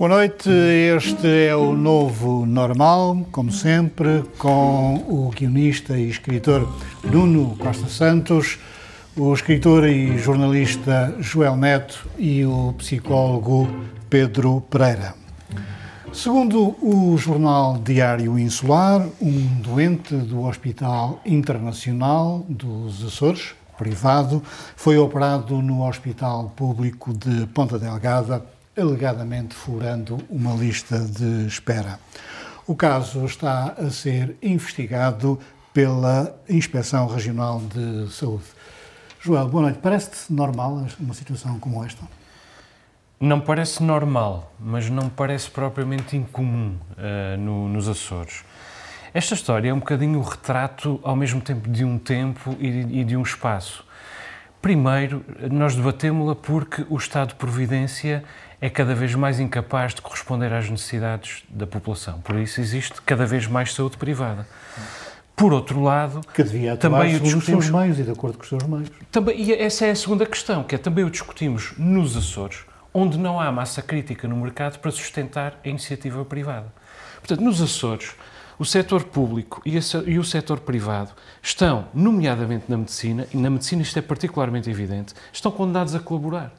Boa noite, este é o novo normal, como sempre, com o guionista e escritor Nuno Costa Santos, o escritor e jornalista Joel Neto e o psicólogo Pedro Pereira. Segundo o jornal Diário Insular, um doente do Hospital Internacional dos Açores, privado, foi operado no Hospital Público de Ponta Delgada alegadamente furando uma lista de espera. O caso está a ser investigado pela Inspeção Regional de Saúde. Joel, boa noite. Parece-te normal uma situação como esta? Não parece normal, mas não parece propriamente incomum uh, no, nos Açores. Esta história é um bocadinho o retrato, ao mesmo tempo, de um tempo e, e de um espaço. Primeiro, nós debatemos-la porque o Estado de Providência é cada vez mais incapaz de corresponder às necessidades da população. Por isso existe cada vez mais saúde privada. Por outro lado, que devia também o discutimos os meios e de acordo com os seus meios. Também, e essa é a segunda questão, que é também o discutimos nos Açores, onde não há massa crítica no mercado para sustentar a iniciativa privada. Portanto, nos Açores, o setor público e, e o setor privado estão, nomeadamente na medicina, e na medicina isto é particularmente evidente, estão condenados a colaborar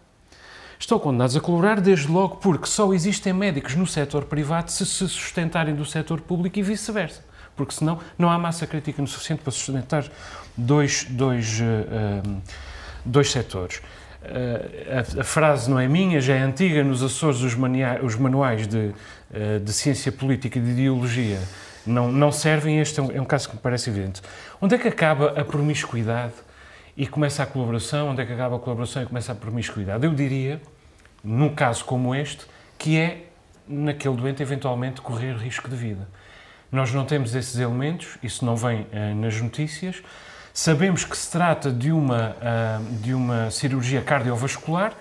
estão condenados a colaborar, desde logo porque só existem médicos no setor privado se se sustentarem do setor público e vice-versa. Porque senão não há massa crítica no suficiente para sustentar dois, dois, uh, dois setores. Uh, a, a, frase não é minha, já é antiga, nos Açores os, mania, os manuais de, uh, de ciência política e de ideologia não, não servem, este é um, é um caso que me parece evidente. Onde é que acaba a promiscuidade e começa a colaboração, onde é que acaba a colaboração e começa a promiscuidade? Eu diria, num caso como este, que é naquele doente eventualmente correr risco de vida. Nós não temos esses elementos, isso não vem uh, nas notícias. Sabemos que se trata de uma, uh, de uma cirurgia cardiovascular,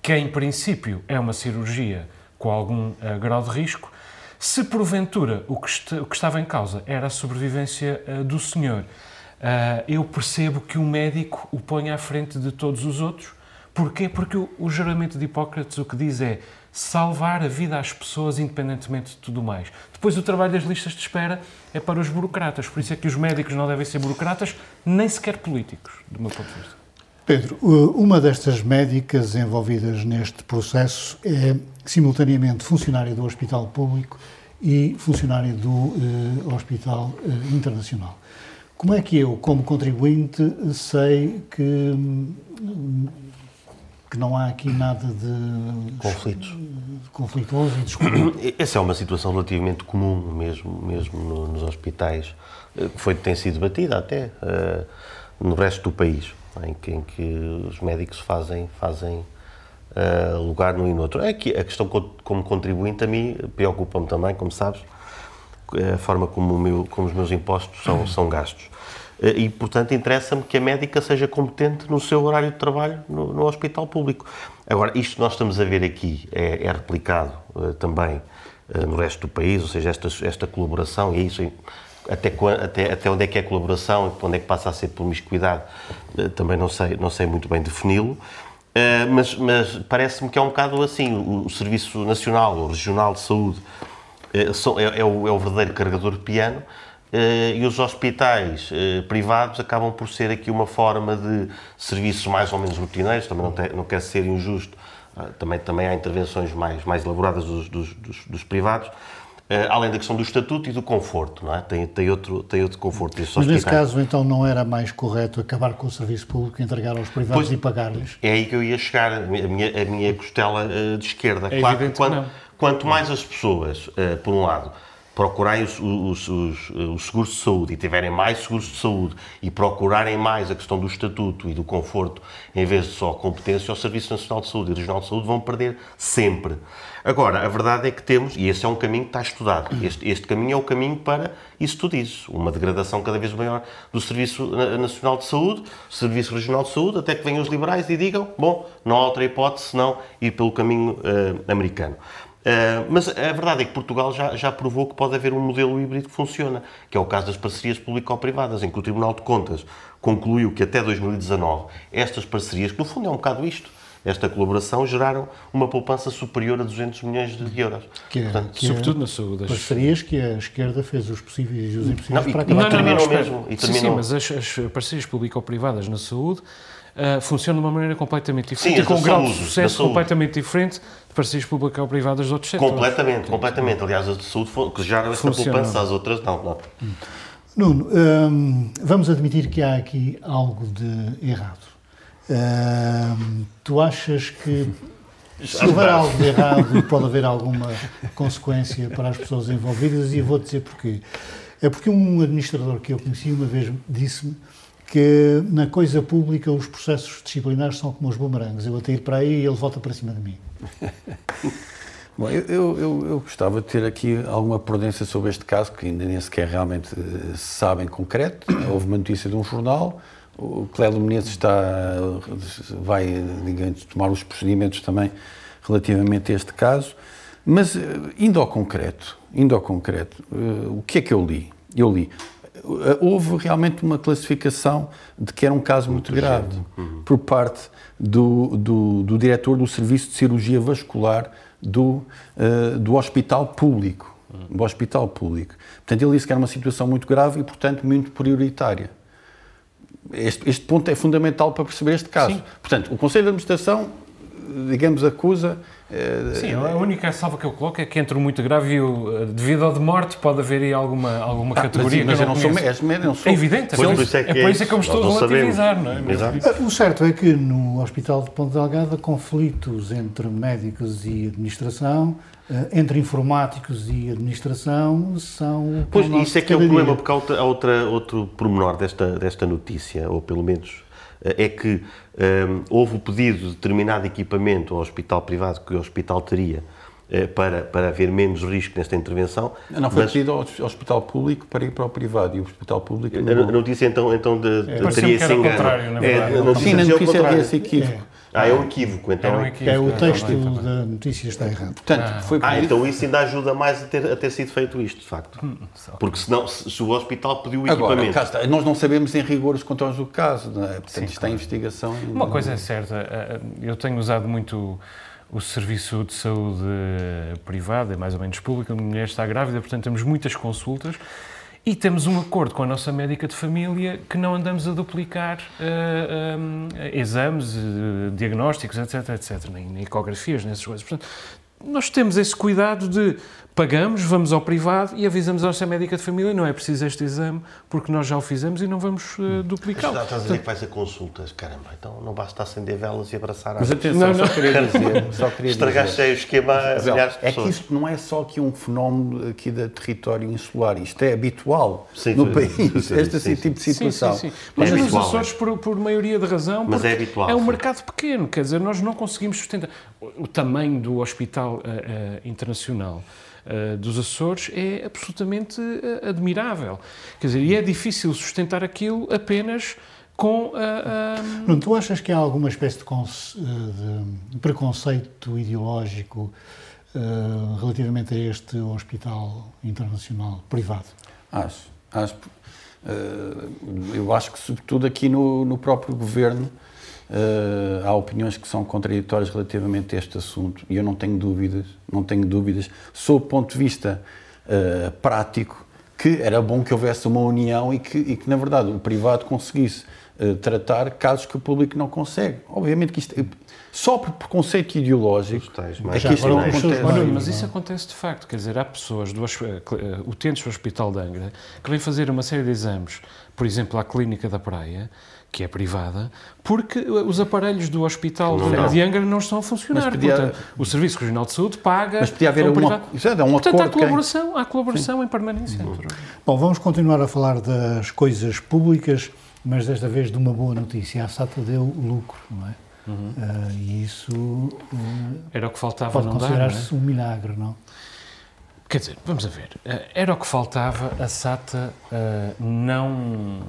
que em princípio é uma cirurgia com algum uh, grau de risco. Se porventura o que, o que, estava em causa era a sobrevivência do senhor, eu percebo que o médico o põe à frente de todos os outros Porquê? Porque o, o juramento de Hipócrates o que diz é salvar a vida às pessoas independentemente de tudo mais. Depois o trabalho das listas de espera é para os burocratas, por isso é que os médicos não devem ser burocratas, nem sequer políticos, do meu ponto de vista. Pedro, uma destas médicas envolvidas neste processo é simultaneamente funcionária do Hospital Público e funcionária do uh, Hospital uh, Internacional. Como é que eu, como contribuinte, sei que que não há aqui nada de conflitos conflituoso e descobrido. Essa é uma situação relativamente comum mesmo, mesmo nos hospitais, eh, que foi, tem sido debatida até uh, no resto do país, em que, em que os médicos fazem, fazem uh, lugar num e no outro. É que a questão como contribuinte a mim preocupa-me também, como sabes, a forma como, meu, como os meus impostos são, são gastos. Eh, e, portanto, interessa-me que a médica seja competente no seu horário de trabalho no, no hospital público. Agora, isto que nós estamos a ver aqui é, é replicado uh, também uh, no resto do país, ou seja, esta, esta colaboração, e é isso até, até, até onde é que é colaboração onde é que passa a ser promiscuidade, uh, também não sei, não sei muito bem defini-lo. mas, mas parece-me que é um bocado assim, o, o Serviço Nacional ou Regional de Saúde é, é, o, é o verdadeiro carregador de piano, Uh, e os hospitais uh, privados acabam por ser aqui uma forma de serviços mais ou menos rotineiros, também não, te, não quer ser injusto, uh, também, também há intervenções mais, mais elaboradas dos, dos, dos, dos privados, além da questão do estatuto e do conforto, não é? Tem, tem, outro, tem outro conforto. Mas nesse caso, então, não era mais correto acabar com o serviço público, entregar aos privados pois, e pagar-lhes? É aí que eu ia chegar, a minha, a minha costela de esquerda. É claro, quanto, quanto mais as pessoas, por um lado, procurarem os, os, os, os, seguros de saúde e tiverem mais seguros de saúde e procurarem mais a questão do estatuto e do conforto em vez de só competência, o Serviço Nacional de Saúde e o Regional de Saúde vão perder sempre. Agora, a verdade é que temos, e esse é um caminho que está estudado, este, este caminho é o caminho para isso tu dizes, uma degradação cada vez maior do Serviço Nacional de Saúde, Serviço Regional de Saúde, até que venham os liberais e digam, bom, não há outra hipótese senão ir pelo caminho uh, americano. Uh, mas a verdade é que Portugal já, já provou que pode haver um modelo híbrido que funciona, que é o caso das parcerias público-privadas, em que o Tribunal de Contas, concluiu que até 2019 estas parcerias, que no fundo é um bocado isto, esta colaboração geraram uma poupança superior a 200 milhões de euros. Que é, Portanto, que é sobretudo na saúde. as- Parcerias que a esquerda fez os possíveis e os impossíveis Não, e- para e acabar com terminou eles. espera. mesmo, e sim, sim, mas as, as parcerias público-privadas na saúde ah, funcionam de uma maneira completamente diferente Sim, e com as um grau de sucesso saúde. completamente diferente de parcerias público-privadas de outros setores. Completamente, completamente. Aliás, as de saúde que geraram esta Funcionou. poupança, as outras não. não. Nuno, hum, vamos admitir que há aqui algo de errado. Hum, tu achas que se houver algo de errado pode haver alguma consequência para as pessoas envolvidas e eu vou dizer porquê. É porque um administrador que eu conheci uma vez disse-me que na coisa pública os processos disciplinares são como os bumerangues. Eu até ir para aí e ele volta para cima de mim. Bom, eu, eu, eu- gostava de ter aqui alguma prudência sobre este caso, que ainda nem sequer realmente eh, se sabe em concreto. Houve uma notícia de um jornal, o Cléber Menezes está, vai, digamos, tomar os procedimentos também relativamente a este caso. Mas, eh, indo ao concreto, indo ao concreto, eh, o que é que eu li? Eu li. Eh, Houve realmente uma classificação de que era um caso muito, grave por parte do, do, do diretor do Serviço de Cirurgia Vascular do, eh, do Hospital Público. Do Hospital Público. Portanto, ele disse que era uma situação muito grave e, portanto, muito prioritária. Este, este ponto é fundamental para perceber este caso. Sim. Portanto, o Conselho de Administração, digamos, acusa. Eh, Sim, a única salva que eu coloco é que entre o muito grave e o eh, devido ou de morte pode haver aí alguma, alguma ah, categoria mas, que eu não sou médico, não sou. É evidente, Pois, é, por isso é que é por isso é é que eu me isso. estou a relativizar, não é? Exato. O certo é que no Hospital de Ponte Delgada, conflitos entre médicos e administração, eh, entre informáticos e administração, são. Pois, isso é que é o cada problema, porque há, outra, outra- outro pormenor desta, desta notícia, ou pelo menos eh, é que hum, houve o pedido de determinado equipamento ao hospital privado que o hospital teria para, para haver menos risco nesta intervenção. Não foi mas pedido ao ao Hospital Público para ir para o privado e o Hospital Público. no- a notícia então, então de, de- Parecia-me teria esse engano. contrário, na verdade. É, a notícia Sim, na notícia havia esse equívoco. Ah, é um equívoco, então. Era um é- equívoco. É o Não, texto não, não. da notícia está errado. Portanto, foi Ah, então isso ainda ajuda mais a ter, a ter sido feito isto, de facto. Porque senão, se, se o hospital pediu o Agora, equipamento... está. nós não sabemos em rigor os contornos do caso, não é? Portanto, isto está em investigação. Uma não- coisa é certa, eh, eu tenho usado muito o serviço de saúde privado, é mais ou menos público, a mulher está grávida, portanto temos muitas consultas e temos um acordo com a nossa médica de família que não andamos a duplicar eh, eh, exames, eh, diagnósticos, etc, etc, nem, nem ecografias, nessas coisas. Portanto, nós temos esse cuidado de pagamos, vamos ao privado e avisamos a nossa médica de família, não é preciso este exame porque nós já o fizemos e não vamos eh, Mas duplicá-lo. já estás a dizer que vais a consultas, caramba, então não basta acender velas e abraçar Mas a atenção, Não, não. só queria dizer. Só queria Estragaste dizer. o esquema a milhares de é que pessoas. isto não é só aqui um fenómeno aqui da território insular, isto é habitual Sim, no sim, país, sim, este sim, tipo de situação. sim, sim. É Mas nos habitual, Açores, por, por maioria de razão, Mas porque é habitual, é um sim. mercado pequeno, quer dizer, nós não conseguimos sustentar. O, o tamanho do Hospital eh, eh, Internacional eh, dos Açores é absolutamente eh, admirável. Quer dizer, e é difícil sustentar aquilo apenas com a. a- Nuno, tu achas que há alguma espécie de, eh, de preconceito ideológico eh, relativamente a este hospital internacional privado? Acho, acho. eh, eu acho que, sobretudo aqui no, no próprio governo, eh, há opiniões que são contraditórias relativamente a este assunto e eu não tenho dúvidas, não tenho dúvidas, sob o ponto de vista eh, prático, que era bom que houvesse uma união e que, e que na verdade, o privado conseguisse eh, tratar casos que o público não consegue. Obviamente que isto, só por preconceito ideológico, tais é mais que isto não acontece. Mas não é? isso acontece de facto, quer dizer, há pessoas, do, utentes do Hospital de Angra, que vêm fazer uma série de exames, por exemplo, à Clínica da Praia, que é privada, porque os aparelhos do Hospital de, Não. de Angra não estão a funcionar. Podia- Portanto, o Serviço Regional de Saúde paga. Mas podia haver um um, isso é, um Portanto, há colaboração, há colaboração em permanência. Bom, vamos continuar a falar das coisas públicas, mas desta vez de uma boa notícia. A SATA deu lucro, não é? Eh, e isso eh, Era o que faltava pode não dar, não é? considerar-se um milagre, não? Quer dizer, vamos a ver, eh, era o que faltava a SATA não,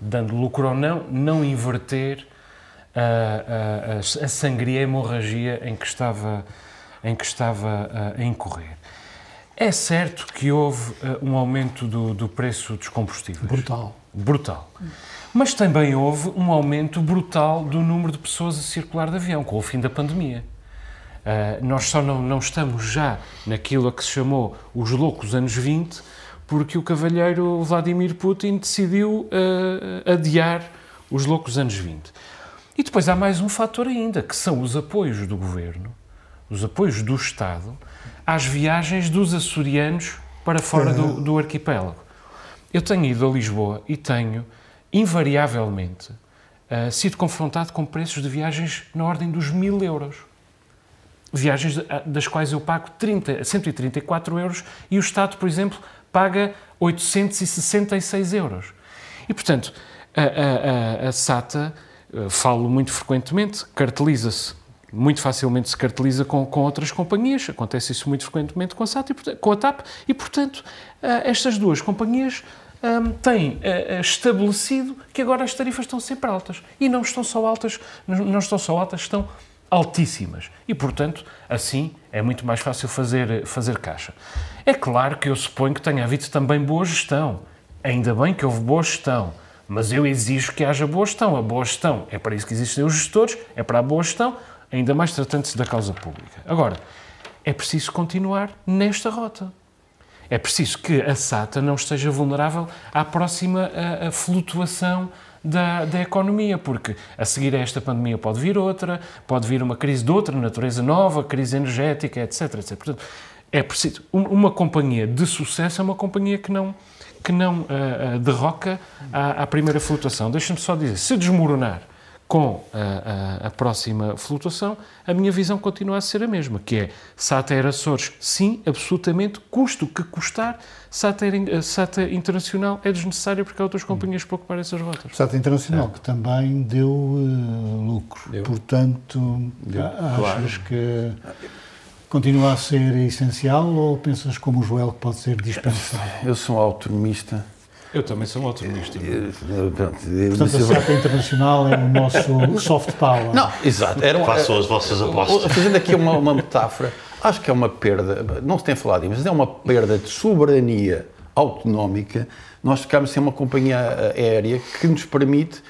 dando lucro ou não, não inverter a, a, a, sangria, a hemorragia em que estava, em que estava a incorrer. É certo que houve um aumento do, do preço dos combustíveis. Brutal. Brutal. Mas também houve um aumento brutal do número de pessoas a circular de avião com o fim da pandemia. Uh, nós só não, não estamos já naquilo a que se chamou os loucos anos 20, porque o cavalheiro Vladimir Putin decidiu uh, adiar os loucos anos 20. E depois há mais um fator ainda, que são os apoios do governo, os apoios do Estado, às viagens dos açorianos para fora do, do arquipélago. Eu tenho ido a Lisboa e tenho, invariavelmente, uh, sido confrontado com preços de viagens na ordem dos mil euros viagens das quais eu pago 30, 134 euros e o Estado, por exemplo, paga 866 euros. E, portanto, a, a, a SATA, eh, falo muito frequentemente, carteliza-se, muito facilmente se carteliza com, com outras companhias, acontece isso muito frequentemente com a SATA, e, com a TAP, e, portanto, eh, estas duas companhias um, têm uh, estabelecido que agora as tarifas estão sempre altas. E não estão só altas, não estão só altas, estão altíssimas. E, portanto, assim é muito mais fácil fazer, fazer caixa. É claro que eu suponho que tenha havido também boa gestão. Ainda bem que houve boa gestão. Mas eu exijo que haja boa gestão. A boa gestão é para isso que existem os gestores, é para a boa gestão, ainda mais tratando-se da causa pública. Agora, é preciso continuar nesta rota. É preciso que a SATA não esteja vulnerável à próxima a, a flutuação da, da economia, porque a seguir a esta pandemia pode vir outra, pode vir uma crise de outra natureza nova, crise energética, etc. etc. Portanto, é preciso. Uma companhia de sucesso é uma companhia que não, que não uh, uh, derroca à, à primeira flutuação. Deixa-me só dizer: se desmoronar com a, a, a, próxima flutuação, a minha visão continua a ser a mesma, que é SATA Air Açores, sim, absolutamente, custo que custar, SATA, Air, SATA Internacional é desnecessário porque há outras companhias para ocupar essas rotas. SATA Internacional, é. que também deu uh, lucro, deu. portanto, deu. achas claro. que continua a ser essencial ou pensas como o Joel que pode ser dispensável? Eu sou um autonomista eu também sou um autonomista. Portanto, a SATA Internacional é o nosso soft power. Não, exato. Era um, Façam as vossas apostas. Fazendo aqui uma, uma metáfora, acho que é uma perda, não se tem falado mas é uma perda de soberania autonómica nós ficamos sem uma companhia aérea que nos permite,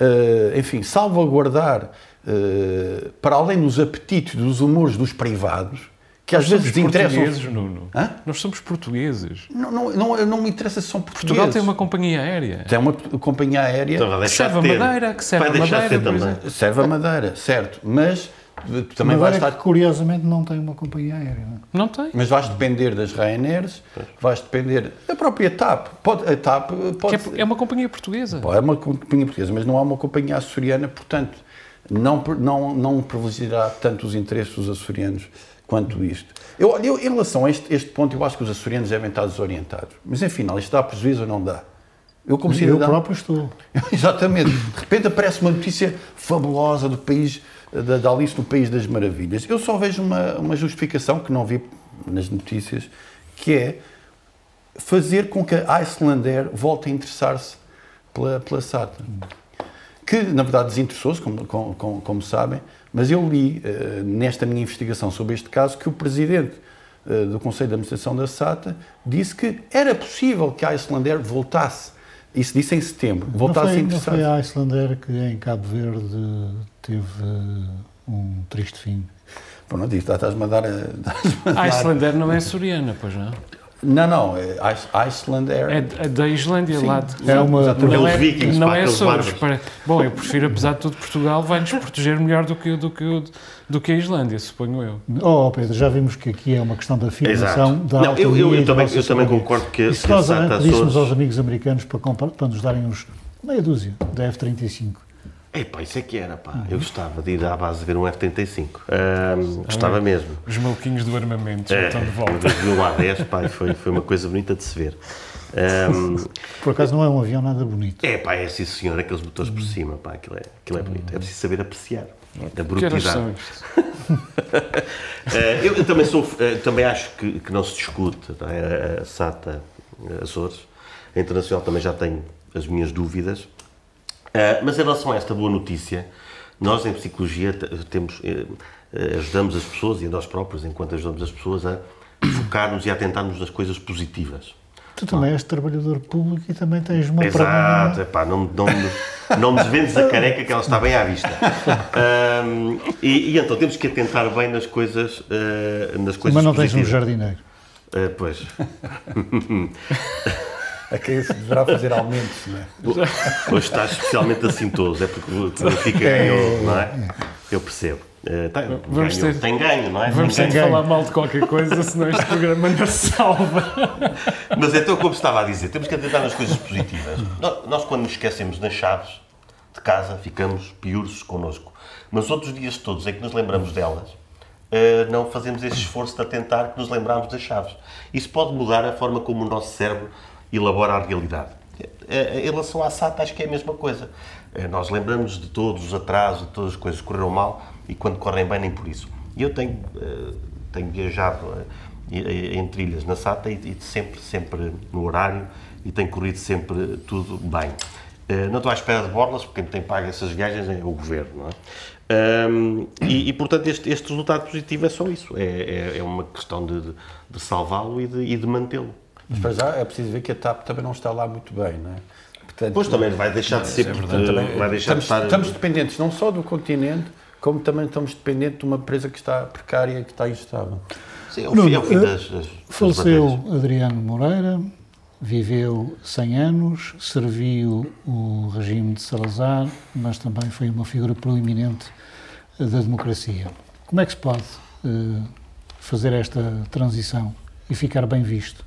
uh, enfim, salvaguardar, uh, para além dos apetites, dos humores dos privados, que às vezes interessam. portugueses, Nuno. Hã? Nós somos portugueses. Não, não, não, não me interessa se são portugueses. Portugal tem uma companhia aérea. Tem uma companhia aérea então, que serve a Madeira, que serve a Madeira, também. Serve a Madeira, certo. Mas também vai estar... que, curiosamente não tem uma companhia aérea. Não, é? não tem. Mas vais depender das Ryanairs, vais depender da própria TAP. Pode, a TAP pode... É, é, uma companhia portuguesa. É uma companhia portuguesa, mas não há uma companhia açoriana, portanto, não, não, não privilegiará tanto os interesses dos açorianos quanto isto. Eu, eu, em relação a este, este, ponto, eu acho que os açorianos devem estar desorientados. Mas, enfim, isto dá prejuízo ou não dá? Eu, como cidadão... Eu próprio estou. Exatamente. De repente aparece uma notícia fabulosa do país, da, da Alice no País das Maravilhas. Eu só vejo uma, uma justificação que não vi nas notícias, que é fazer com que a Icelander volte a interessar-se pela, pela SATA. Que, na verdade, desinteressou-se, como, como, como sabem, mas eu li, uh, nesta minha investigação sobre este caso, que o presidente uh, do Conselho de Administração da SATA disse que era possível que a Icelander voltasse. Isso disse em setembro. Voltasse não foi, a. Não foi a Icelander que em Cabo Verde teve uh, um triste fim. Bom, não disse, estás-me a dar. A, a Icelander não é soriana, pois não? Não, não, é Iceland Air. É, é da Islândia, Sim, lá de, é uma não é, vikings, não é Açores. Para... Bom, eu prefiro, apesar de tudo, Portugal vai-nos proteger melhor do que, do, que, do que a Islândia, suponho eu. Oh, Pedro, já vimos que aqui é uma questão da afirmação da não, eu, eu, eu também, eu também concordo que... E se nós pedíssemos aos amigos americanos para, comprar, para nos darem uns meia dúzia da F-35, Epá, isso é que era, pá. Uhum. Eu gostava de ir à base ver um F-35. Um, gostava mesmo. Os maluquinhos do armamento é, estão de volta. Vi um A10, pá, foi, foi uma coisa bonita de se ver. Um, por acaso não é um avião nada bonito. É, pá, é sim senhor, aqueles motores por cima, pá, aquilo é, aquilo é bonito. É preciso saber apreciar a brutalidade. uh, eu, eu, também, sou, uh, também acho que, que não se discute não é? a SATA Açores. A Internacional também já tem as minhas dúvidas. Uh, mas em relação a esta boa notícia, nós em psicologia temos, uh, ajudamos as pessoas e a nós próprios, enquanto ajudamos as pessoas, a focar-nos e a atentar-nos nas coisas positivas. Tu também és trabalhador público e também tens uma Exato, não, não, não, não me desvendes a careca que ela está bem à vista. Um, e, e, então temos que atentar bem nas coisas, uh, nas coisas Mas não tens positivas. um jardineiro. Uh, pois. A quem se deverá fazer aumentos, não é? Hoje estás especialmente assintoso, é porque o Benfica ganhou, não é? Eu percebo. Uh, tem, Vamos ganhou, ter- tem ganho, não é? Vamos ter ganho. de falar mal de qualquer coisa, senão este programa não se salva. Mas então, como estava a dizer, temos que atentar nas coisas positivas. Nós, nós, quando nos esquecemos das chaves de casa, ficamos piursos connosco. Mas outros dias todos em que nos lembramos delas, eh, não fazemos esse esforço de atentar que nos lembramos das chaves. Isso pode mudar a forma como o nosso cérebro elabora a realidade. Eh, Em relação à SAT, acho que é a mesma coisa. Eh, Nós lembramos de todos os atrasos, de todas as coisas que correram mal e quando correm bem, nem por isso. E eu tenho, eh, tenho viajado eh, em trilhas na SATA e, sempre, sempre no horário e tem corrido sempre tudo bem. Eh, Não estou à espera de borlas, porque quem tem pago essas viagens é o governo, é? E, e, portanto, este, este resultado positivo é só isso. É, é, é uma questão de, de- de salvá-lo e de, e de mantê-lo. Mas para já é preciso ver que a TAP também não está lá muito bem, não é? Portanto, Depois também vai deixar de ser, portanto, também, vai deixar estamos, de estar... estamos dependentes não só do continente, como também estamos dependentes de uma empresa que está precária e que está instável. Sim, é o fim, é o fim Nuno, das, das- das Faleceu batalhas. Adriano Moreira, viveu 100 anos, serviu o regime de Salazar, mas também foi uma figura proeminente da democracia. Como é que se pode eh, fazer esta transição e ficar bem visto?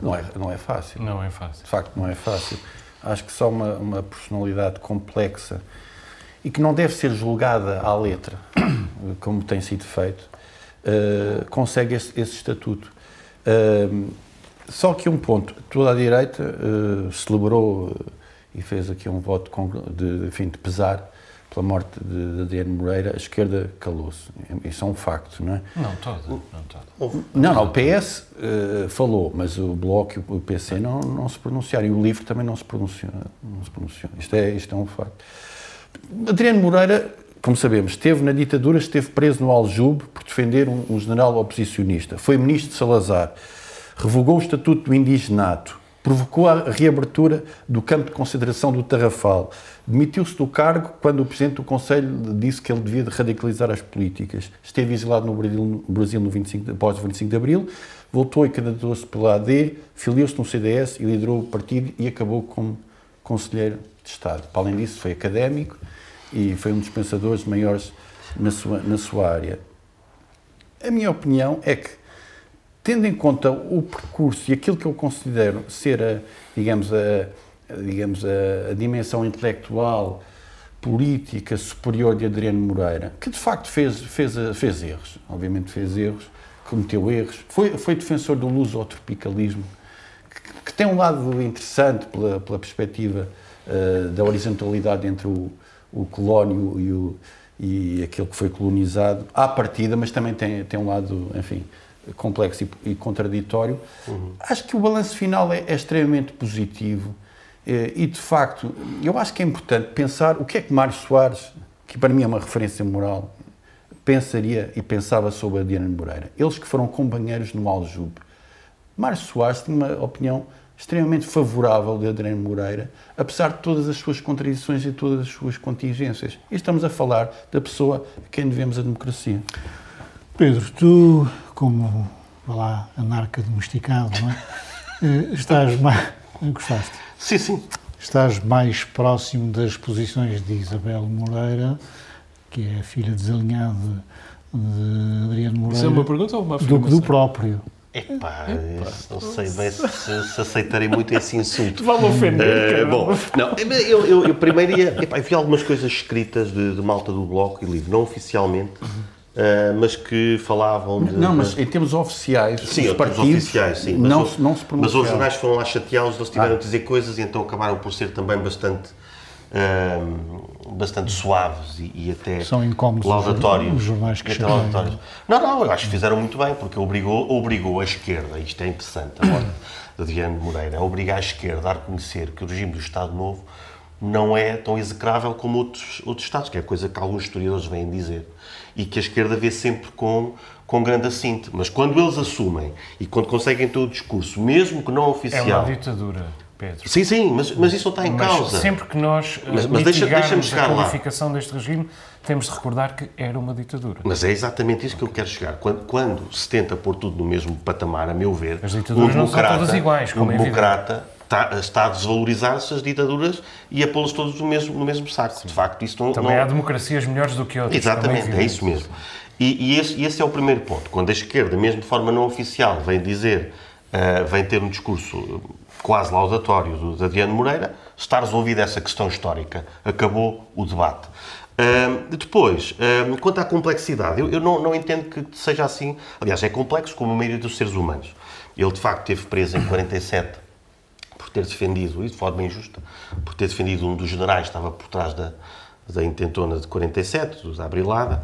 Não é, não é fácil. Não é fácil. De facto, não é fácil. Acho que só uma, uma personalidade complexa e que não deve ser julgada à letra, como tem sido feito, eh, consegue esse, esse estatuto. Eh, só que um ponto, toda a direita eh, celebrou eh, e fez aqui um voto de, enfim, de pesar pela morte de, de Adriano Moreira, a esquerda calou-se. Isso é um facto, não é? Não toda, não toda. Não, não, o PS eh, falou, mas o Bloco e o PC não, não se pronunciaram. E o LIVRE também não se pronunciou. Não se pronunciou. Isto, é, isto é um facto. Adriano Moreira, como sabemos, esteve na ditadura, esteve preso no Aljube por defender um, um general oposicionista. Foi ministro de Salazar. Revogou o estatuto do indigenato. Provocou a reabertura do campo de concentração do Tarrafal. Demitiu-se do cargo quando o Presidente do Conselho disse que ele devia de radicalizar as políticas. Esteve exilado no Brasil, no Brasil no 25, de- após o 25 de Abril, voltou e candidatou-se pela AD, filiou-se no CDS e liderou o partido e acabou como Conselheiro de Estado. Para além disso, foi académico e foi um dos pensadores maiores na sua, na sua área. A minha opinião é que, tendo em conta o percurso e aquilo que eu considero ser a, digamos, a, digamos, a, a dimensão intelectual, política superior de Adriano Moreira, que de facto fez, fez, fez erros, obviamente fez erros, cometeu erros, foi, foi defensor do lusotropicalismo, que, que tem um lado interessante pela, pela perspectiva eh, da horizontalidade entre o, o colónio e, o, e aquele que foi colonizado, à partida, mas também tem, tem um lado, enfim, complexo e, e contraditório. Acho que o balanço final é, é extremamente positivo eh, e, de facto, eu acho que é importante pensar o que é que Mário Soares, que para mim é uma referência moral, pensaria e pensava sobre Adriano Moreira. Eles que foram companheiros no Aljube. Mário Soares tinha uma opinião extremamente favorável de Adriano Moreira, apesar de todas as suas contradições e todas as suas contingências. E estamos a falar da pessoa a quem devemos a democracia. Pedro, tu, como, vá lá, anarca domesticado, não é? Eh, estás mais... Gostaste? Sim, sim. Estás mais próximo das posições de Isabel Moreira, que é a filha desalinhada de Adriano Moreira, Isso é uma pergunta ou uma do que afirmação? do próprio. Epá, isso não sei bem se, se aceitarei muito esse insulto. Vale ofender, Eh, cara. bom, não, eu, eu, eu primeiro ia. Epá, eu vi algumas coisas escritas de, de malta do Bloco e livro, não oficialmente, eh, mas que falavam de. Não, mas em termos oficiais, Sim, os os partidos oficiais, sim. Mas, não, não se mas os jornais foram lá chateados, eles tiveram Ah. a dizer coisas e então acabaram por ser também bastante. ahm, bastante suaves e, e até São incómodos laudatórios. os jornais que até laudatórios. Não, não, eu acho que fizeram muito bem, porque obrigou, obrigou a esquerda, isto é interessante, a morte de Adriano Moreira, a obrigar a esquerda a reconhecer que o regime do Estado Novo não é tão execrável como outros, outros Estados, que é coisa que alguns historiadores vêm dizer. E que a esquerda vê sempre com, com grande assinte. Mas quando eles assumem e quando conseguem ter o discurso, mesmo que não oficial. É uma ditadura. Pedro. Sim, sim, mas, mas isso não está em Mas causa. sempre que nós Mas- mas, mas deixa- deixa-me chegar a lá. qualificação deste regime, temos de recordar que era uma ditadura. Mas é exatamente isso que eu quero chegar. Quando, quando se tenta pôr tudo no mesmo patamar, a meu ver, As ditaduras não são todas iguais, como um é evidente. democrata está, está a desvalorizar-se as ditaduras e a pô-las todos no mesmo, no mesmo saco. De facto, isso não... Também não... há democracias melhores do que outras. Exatamente, é evidente. isso mesmo. E, e esse, esse é o primeiro ponto. Quando a esquerda, mesmo de forma não oficial, vem dizer, ah, vem ter um discurso quase laudatório do, de Adriano Moreira, está resolvida essa questão histórica. Acabou o debate. Ah, depois, ah, quanto à complexidade, eu, eu não, não entendo que seja assim. Aliás, é complexo como a maioria dos seres humanos. Ele, de facto, esteve preso em 47 por ter defendido, e de forma injusta, por ter defendido um dos generais que estava por trás da, da intentona de 47, da Abrilada.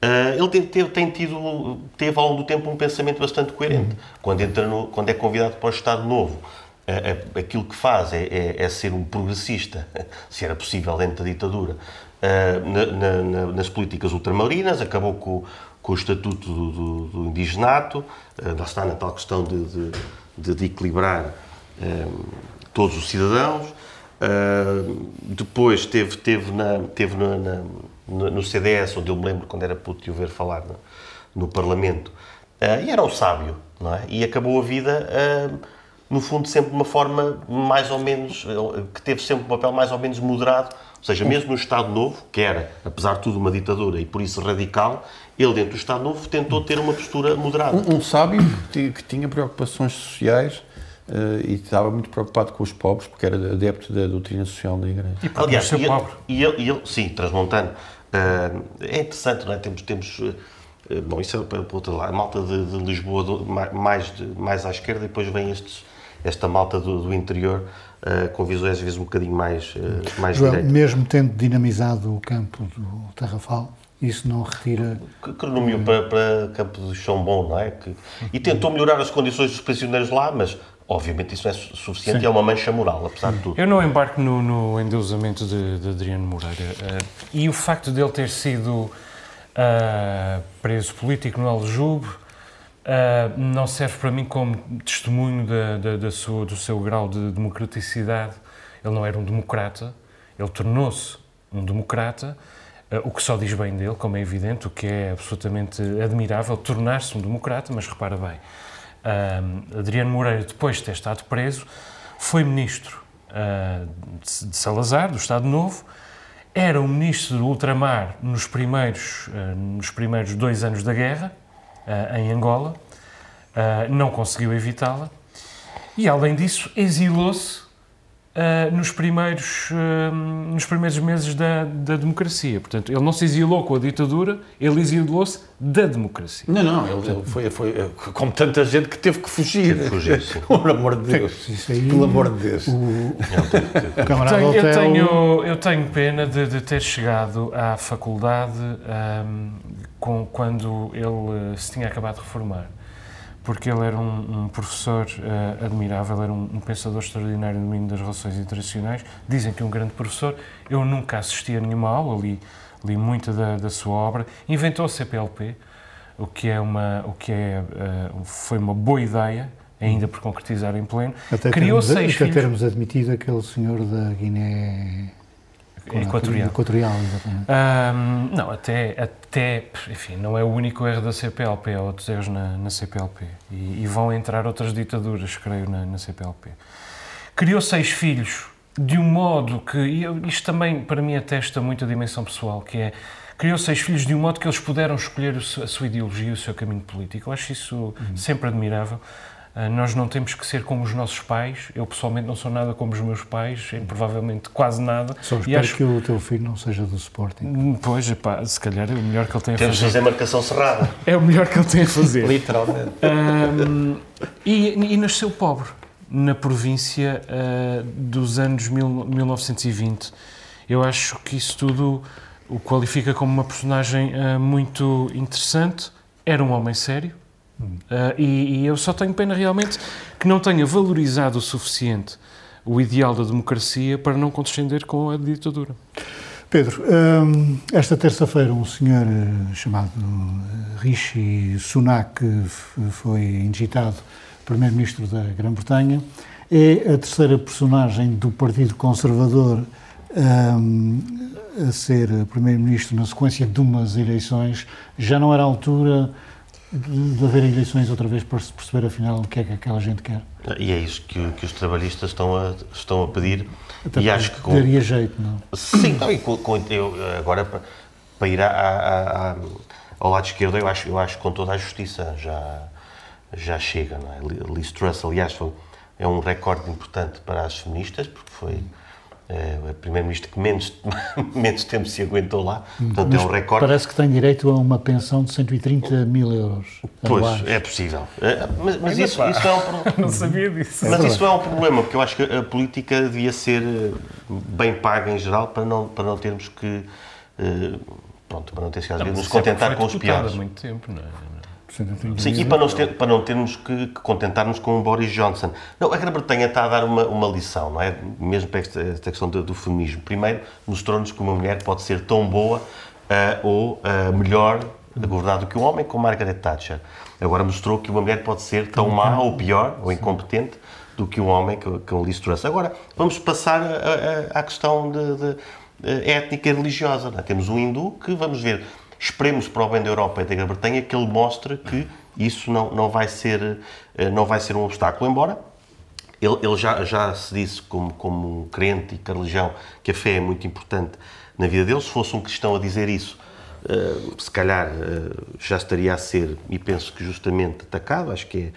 Ah, ele tem, teve, tem tido, teve ao longo do tempo um pensamento bastante coerente. Quando, entra no, quando é convidado para o Estado Novo, ah, ah, aquilo que faz é, é- é ser um progressista, se era possível dentro da ditadura, ah, na- na- na- nas políticas ultramarinas, acabou com, com o estatuto do, do- do indigenato, lá está na tal questão de, de- de- equilibrar eh, todos os cidadãos. Uh, depois teve, teve, na, teve na- na- no, CDS, onde eu me lembro quando era puto de o ver falar no, no Parlamento, Uh, e era um sábio, não é? E acabou a vida, uh, no fundo, sempre de uma forma mais ou menos, que teve sempre um papel mais ou menos moderado, ou seja, mesmo no Estado Novo, que era, apesar de tudo, uma ditadura e por isso radical, ele dentro do Estado Novo tentou ter uma postura moderada. Um, um sábio que, ti- que tinha preocupações sociais eh, e estava muito preocupado com os pobres, porque era adepto da doutrina social da Igreja. E para Aliás, ser e pobre. e ele- e ele- sim, transmontano. Ah, é interessante, não é? Temos, temos ah, bom, isso é para para outro lado. A malta de, de Lisboa do- ma- mais, de- mais à esquerda e depois vem estes, esta malta do, do interior ah, com visões às vezes um bocadinho mais, ah, mais Joel, direitas. mesmo tendo dinamizado o campo do Tarrafal, isso não retira. Que, que nomeou para, para Campo de Chão Bom, não é? Que, e tentou melhorar as condições dos prisioneiros lá, mas obviamente isso não é su- suficiente e é uma mancha moral, apesar de tudo. Eu não embarco no, no endeusamento de, de Adriano Moreira. eh, e o facto dele ter sido ah, preso político no Aljube ah, não serve para mim como testemunho da, da- da sua, do seu grau de democraticidade. Ele não era um democrata, ele tornou-se um democrata, o que só diz bem dele, como é evidente, o que é absolutamente admirável, tornar-se um democrata, mas repara bem, ah, Adriano Moreira, depois de ter estado preso, foi ministro ah, de Salazar, do Estado Novo, era o ministro do ultramar nos primeiros, ah, nos primeiros dois anos da guerra, ah, em Angola, não conseguiu evitá-la, e além disso exilou-se ah, nos, primeiros, ah, nos primeiros meses da, da democracia. Portanto, ele não se exilou com a ditadura, ele exilou-se da democracia. Não, não, ele, ele foi, foi como tanta gente que teve que fugir. Teve que fugir, sim. Por amor de Deus. Isso aí, Pelo amor de Deus. O, o camarada Tenho- eu, tenho, eu tenho pena de, de ter chegado à faculdade ahm, com, quando ele eh, se tinha acabado de reformar. Porque ele era um, um professor eh, admirável, era um, um pensador extraordinário no domínio das relações internacionais. Dizem que é um grande professor. Eu nunca assisti a nenhuma aula, li, li muita da, da sua obra. Inventou a CPLP, o que, é uma, o que é, eh, foi uma boa ideia, ainda por concretizar em pleno. Até Criou termos, seis até filhos. termos admitido aquele senhor da Guiné Equatorial. Equatorial, exatamente. Ahm, não, até, até, enfim, não é o único erro da CPLP, há outros erros na, na CPLP. E, e vão entrar outras ditaduras, creio, na, na CPLP. Criou seis filhos de um modo que, e isto também para mim atesta muito a dimensão pessoal, que é, criou seis filhos de um modo que eles puderam escolher a sua ideologia, o seu caminho político. Eu acho isso sempre admirável. Ah, nós não temos que ser como os nossos pais. Eu, pessoalmente, não sou nada como os meus pais, em provavelmente quase nada. Só E espero acho- que o teu filho não seja do Sporting. Hum, Pois, epá, se calhar é o melhor que ele tem a Temos de fazer. fazer marcação cerrada. É o melhor que ele tem a fazer. Literalmente. Ahm, e, e nasceu pobre, na província ah, dos anos mil- 1920. Eu acho que isso tudo o qualifica como uma personagem ah, muito interessante. Era um homem sério. Ah, e, e eu só tenho pena realmente que não tenha valorizado o suficiente o ideal da democracia para não condescender com a ditadura. Pedro, hum, esta terça-feira um senhor eh, chamado eh, Rishi Sunak foi indigitado primeiro-ministro da Grã-Bretanha. É a terceira personagem do Partido Conservador hum, a ser primeiro-ministro na sequência de umas eleições. Já não era a altura de haver eleições outra vez para se perceber afinal o que é que aquela gente quer? E é isso que, que os trabalhistas estão a, estão a pedir até e acho que com... daria jeito, não? Sim, não, e com, com, eu, agora para, para ir a, a, a, ao lado esquerdo, eu acho, eu acho com toda a justiça já, já chega, não é? Liz Truss, aliás, foi, é um recorde importante para as feministas, porque foi é, o primeiro-ministro que menos, menos tempo se aguentou lá, portanto Mas é um recorde. Parece que tem direito a uma pensão de 130 mil euros. Pois, é possível. É, mas, mas isso, isso é um problema. Não sabia disso. Mas isso é um problema, porque eu acho que a política devia ser eh, bem paga em geral para não, para não termos que. Eh, pronto, para não ter que às vezes nos contentar com os piores. muito tempo, não é? Sim, e para, ter, para não termos que, que contentar-nos com o Boris Johnson. Não, a Grã-Bretanha está a dar uma, uma lição, não é? Mesmo para esta, esta questão do, do feminismo. Primeiro, mostrou-nos que uma mulher pode ser tão boa uh, ou uh, melhor a governar do que um homem, como Margaret Thatcher. Agora mostrou que uma mulher pode ser tão má ou pior ou incompetente do que um homem, que, que um Liz Truss. Agora, vamos passar à questão de, de, de étnica e religiosa. É? Temos um hindu que, vamos ver, Esperemos para o bem da Europa e da Grã-Bretanha que ele mostre que isso não, não, vai, ser, eh, não vai ser um obstáculo, embora ele, ele já, já se disse como, como crente e religião, que a fé é muito importante na vida dele, se fosse um cristão a dizer isso, uh, se calhar uh, já estaria a ser, e penso que justamente atacado, acho que é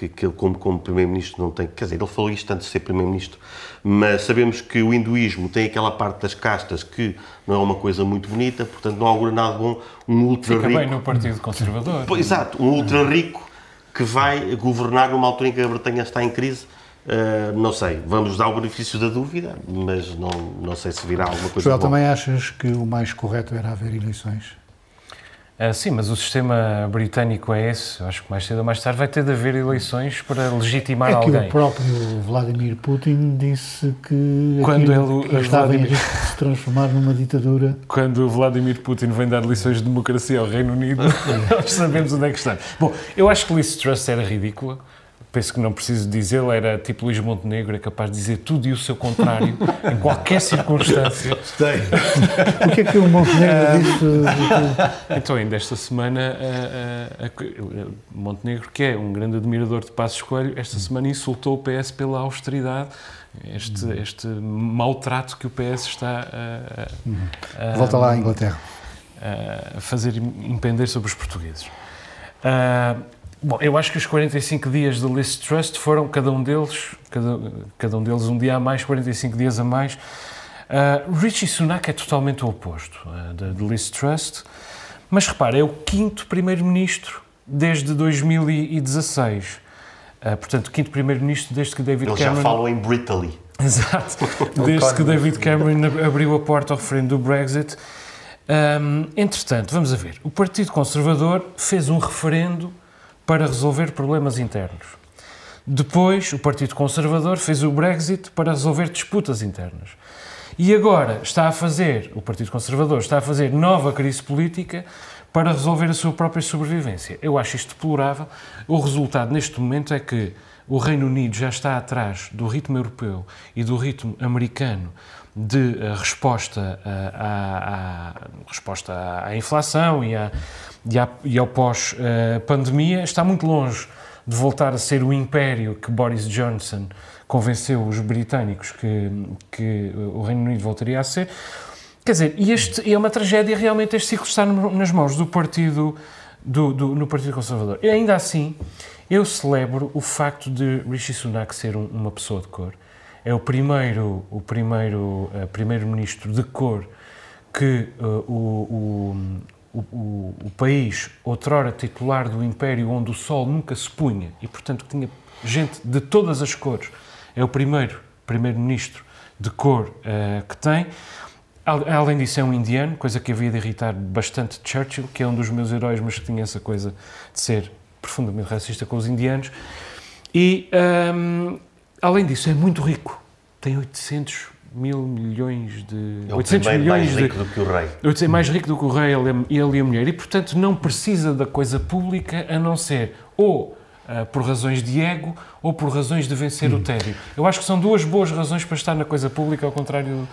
que, que ele, como, como Primeiro-Ministro, não tem. Quer dizer, ele falou isto antes de ser Primeiro-Ministro, mas sabemos que o hinduísmo tem aquela parte das castas que não é uma coisa muito bonita, portanto, não augura nada bom um ultra Fica bem no Partido Conservador. exato, um ultra rico que vai governar numa altura em que a Bretanha está em crise. Uh, não sei, vamos dar o benefício da dúvida, mas não, não sei se virá alguma coisa. Joel, também achas que o mais correto era haver eleições? Uh, sim, mas o sistema britânico é esse. Acho que mais cedo ou mais tarde vai ter de haver eleições para legitimar é alguém. Que o próprio Vladimir Putin disse que Quando ele, que estava Vladimir... em risco de se transformar numa ditadura. Quando o Vladimir Putin vem dar lições de democracia ao Reino Unido, nós sabemos onde é que está. Bom, eu acho que Liz Truss era ridícula penso que não preciso dizê-lo, era tipo Luís Montenegro, é capaz de dizer tudo e o seu contrário, em qualquer circunstância. Tem. o que é que o Montenegro disse? Então, ainda esta semana, a, a, a, Montenegro, que é um grande admirador de Passos Coelho, esta semana insultou o PS pela austeridade, este, este maltrato que o PS está a, Volta lá à Inglaterra. A fazer impender sobre os portugueses. Uh, Bom, eu acho que os 45 dias de Liz Trust foram cada um deles, cada, cada um deles um dia a mais, 45 dias a mais. Uh, Richie Sunak é totalmente o oposto uh, de, de Liz Trust, mas repara, é o quinto primeiro-ministro desde 2016. Uh, portanto, o quinto primeiro-ministro desde que David Ele Cameron... Ele já falou em Britally. Exato. desde que David Cameron abriu a porta ao referendo do Brexit. Um, entretanto, vamos a ver. O Partido Conservador fez um referendo para resolver problemas internos. Depois, o Partido Conservador fez o Brexit para resolver disputas internas. E agora está a fazer, o Partido Conservador está a fazer nova crise política para resolver a sua própria sobrevivência. Eu acho isto deplorável. O resultado neste momento é que o Reino Unido já está atrás do ritmo europeu e do ritmo americano de uh, resposta, uh, à, à, resposta à inflação e à, e, à, e ao pós-pandemia, está muito longe de voltar a ser o império que Boris Johnson convenceu os britânicos que, que o Reino Unido voltaria a ser. Quer dizer, e este é uma tragédia realmente este ciclo está nas mãos do Partido, do, do, no Partido Conservador. E ainda assim, eu celebro o facto de Rishi Sunak ser um, uma pessoa de cor. É o primeiro, o primeiro uh, primeiro-ministro de cor que uh, o, o, o, o, país, outrora titular do Império, onde o sol nunca se punha e, portanto, tinha gente de todas as cores, é o primeiro primeiro-ministro de cor uh, que tem. Além disso, é um indiano, coisa que havia de irritar bastante Churchill, que é um dos meus heróis, mas que tinha essa coisa de ser profundamente racista com os indianos. E, um, além disso, é muito rico. tem 800 mil milhões de. É o 800 primeiro milhões mais de. rico do que o rei. 800 mais rico do que o rei, ele, ele e a mulher. E, portanto, não precisa da coisa pública a não ser ou ah, por razões de ego ou por razões de vencer o tédio. Eu acho que são duas boas razões para estar na coisa pública, ao contrário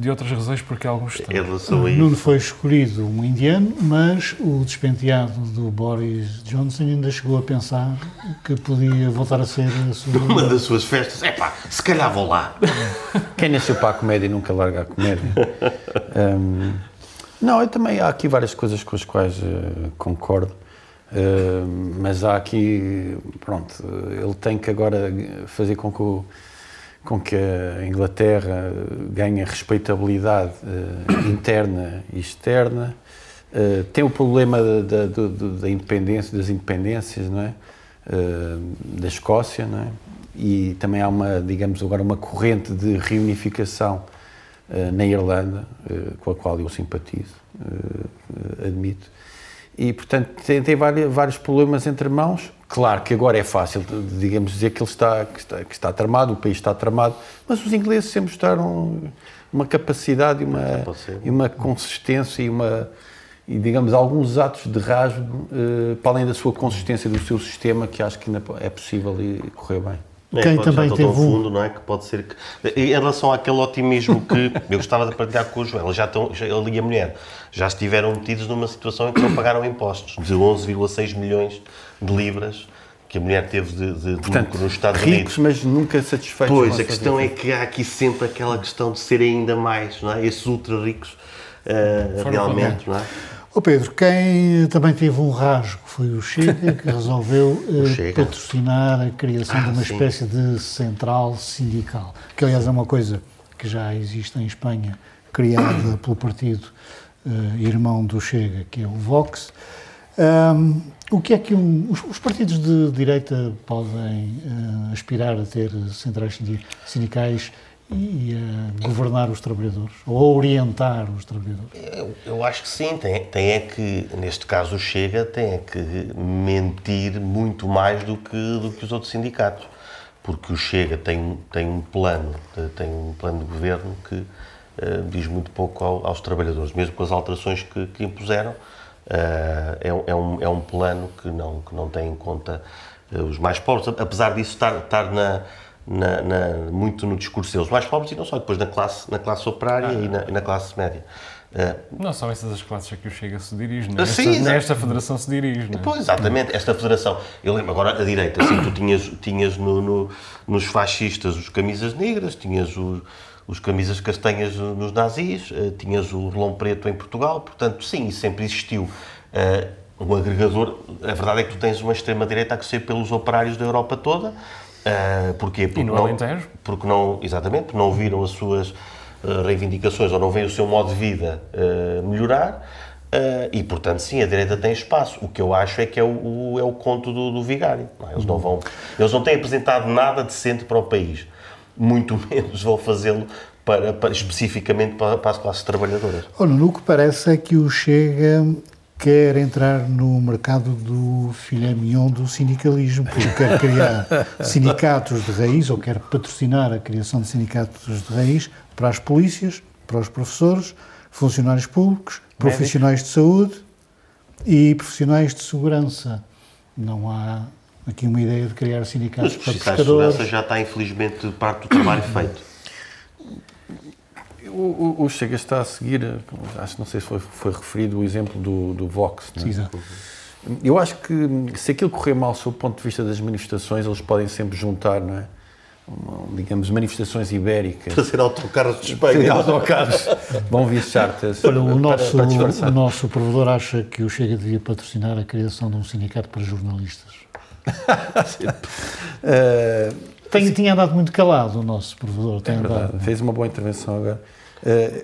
de outras razões porque alguns estão. Em relação a isso. Nuno foi escolhido um indiano, mas o despenteado do Boris Johnson ainda chegou a pensar que podia voltar a ser a sua. Uma das suas festas, é pá, se calhar vou lá. Quem nasceu para a comédia nunca larga a comédia. Hum, não, eu também há aqui várias coisas com as quais eh, concordo, Hum, mas há aqui, pronto, ele tem que agora fazer com que, o- com que a Inglaterra ganhe respeitabilidade eh, interna e externa. Eh, tem o problema da, da- da independência, das independências, não é? Eh, da Escócia, não é? E também há uma, digamos agora, uma corrente de reunificação na Irlanda, com a qual eu simpatizo, admito. E, portanto, tem, tem vários problemas entre mãos. Claro que agora é fácil, digamos, dizer que ele está, que está, que está tramado, o país está tramado, mas os ingleses sempre mostraram uma capacidade e uma, e uma consistência e uma e digamos alguns atos de rasgo eh, para além da sua consistência do seu sistema que acho que ainda é possível e correr bem. É, Quem também teve um- fundo, não é? Que pode ser que. Em relação àquele otimismo que eu gostava de partilhar com o Joel, eles já estão, já- ele e a mulher já estiveram metidos numa situação em que não pagaram impostos de 11,6 milhões de libras que a mulher teve de, de, de Portanto, lucro nos Estados ricos, Unidos. mas nunca satisfeitos. Pois, a questão é vida. que há aqui sempre aquela questão de serem ainda mais, não é? Esses ultra ricos, eh, realmente, não é? Ó Pedro, quem também teve um rasgo foi o Chega, que resolveu eh, Chega. patrocinar a criação Ah, de uma sim. espécie de central sindical, que aliás é uma coisa que já existe em Espanha, criada pelo partido eh, irmão do Chega, que é o Vox. Ahm, o que é que um- os, os partidos de direita podem eh, aspirar a ter centrais sindi- sindicais e a governar os trabalhadores, ou a orientar os trabalhadores? Eu, eu acho que sim, tem, tem é que, neste caso o Chega, tem é que mentir muito mais do que, do que os outros sindicatos. Porque o Chega tem, tem um plano, eh, tem um plano de governo que eh, diz muito pouco ao- aos trabalhadores, mesmo com as alterações que, que impuseram. eh, é, é um, é um plano que não, que não tem em conta eh, os mais pobres, apesar disso estar, estar na, na- na- muito no discurso deles. Mais pobres e não só, depois na classe, na classe operária e, na, e na classe média. Eh, Não são essas as classes a que o Chega se dirige, não é? Ah, Esta, sim, exato. nesta federação se dirige, não é? Pois, exatamente, esta federação. Eu lembro agora a direita, assim, tu tinhas, tinhas no, no- nos fascistas os camisas negras, tinhas o- os camisas castanhas nos nazis, eh, tinhas o relão preto em Portugal, portanto, sim, sempre existiu. Eh, um agregador, a verdade é que tu tens uma extrema-direita a crescer pelos operários da Europa toda. Eh, porquê? Porque no não, Alentejo? porque não, exatamente, porque não viram as suas eh, reivindicações ou não veem o seu modo de vida eh, melhorar eh, e, portanto, sim, a direita tem espaço. O que eu acho é que é o, o- é o conto do, do vigário. não? Eles, não vão, eles não têm apresentado nada decente para o país. Muito menos vão fazê-lo para, para- especificamente para, para as classes trabalhadoras. Olha, no que parece é que o Chega quer entrar no mercado do filé mignon do sindicalismo, porque quer criar sindicatos de raiz, ou quer patrocinar a criação de sindicatos de raiz para as polícias, para os professores, funcionários públicos, profissionais de saúde e profissionais de segurança. Não há aqui uma ideia de criar Mas sindicatos os para pescadores. segurança já está, infelizmente, parte do trabalho feito. O, o- o Chega está a seguir, acho que não sei se foi, foi referido o exemplo do, do Vox. não é? Exato. Eu acho que se aquilo correr mal sob o ponto de vista das manifestações, eles podem sempre juntar, não é? Uma, digamos, manifestações ibéricas. Fazer autocarros de Espanha. autocarros, vão vir charters Olha, o para- nosso, para disfarçar. o nosso provedor acha que o Chega devia patrocinar a criação de um sindicato para jornalistas. Eh, Tem, tinha andado muito calado o nosso provedor. Tem É andado. verdade, fez uma boa intervenção agora. Eh,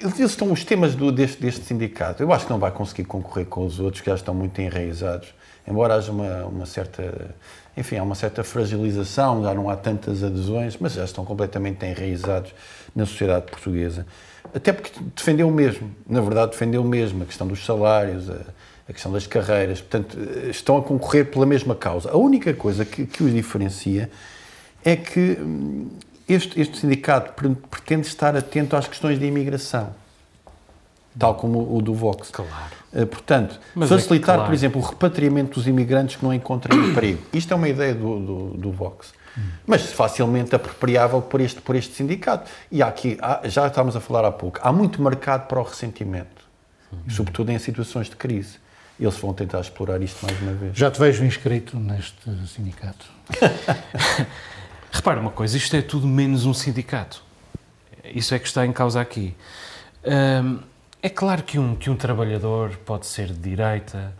eles eles estão os temas do- deste, deste sindicato. Eu acho que não vai conseguir concorrer com os outros que já estão muito enraizados, embora haja uma, uma certa, enfim, há uma certa fragilização, já não há tantas adesões, mas já estão completamente enraizados na sociedade portuguesa. Até porque defendeu o mesmo, na verdade defendeu o mesmo, a questão dos salários, a, a questão das carreiras, portanto, eh, estão a concorrer pela mesma causa. A única coisa que, que os diferencia é que hum, este, este sindicato pretende estar atento às questões de imigração, tal como o do Vox. Claro. Uh, portanto, Mas é facilitar, é claro. por exemplo, o repatriamento dos imigrantes que não encontram emprego. Isto é uma ideia do, do, do Vox. Mas facilmente apropriável por este, por este sindicato. E há aqui, há, já estávamos a falar há pouco, há muito mercado para o ressentimento, sobretudo em situações de crise. Eles vão tentar explorar isto mais uma vez. Já te vejo inscrito neste sindicato. Repara uma coisa, isto é tudo menos um sindicato. Isso é que está em causa aqui. Hum, é claro que um, que um trabalhador pode ser de direita,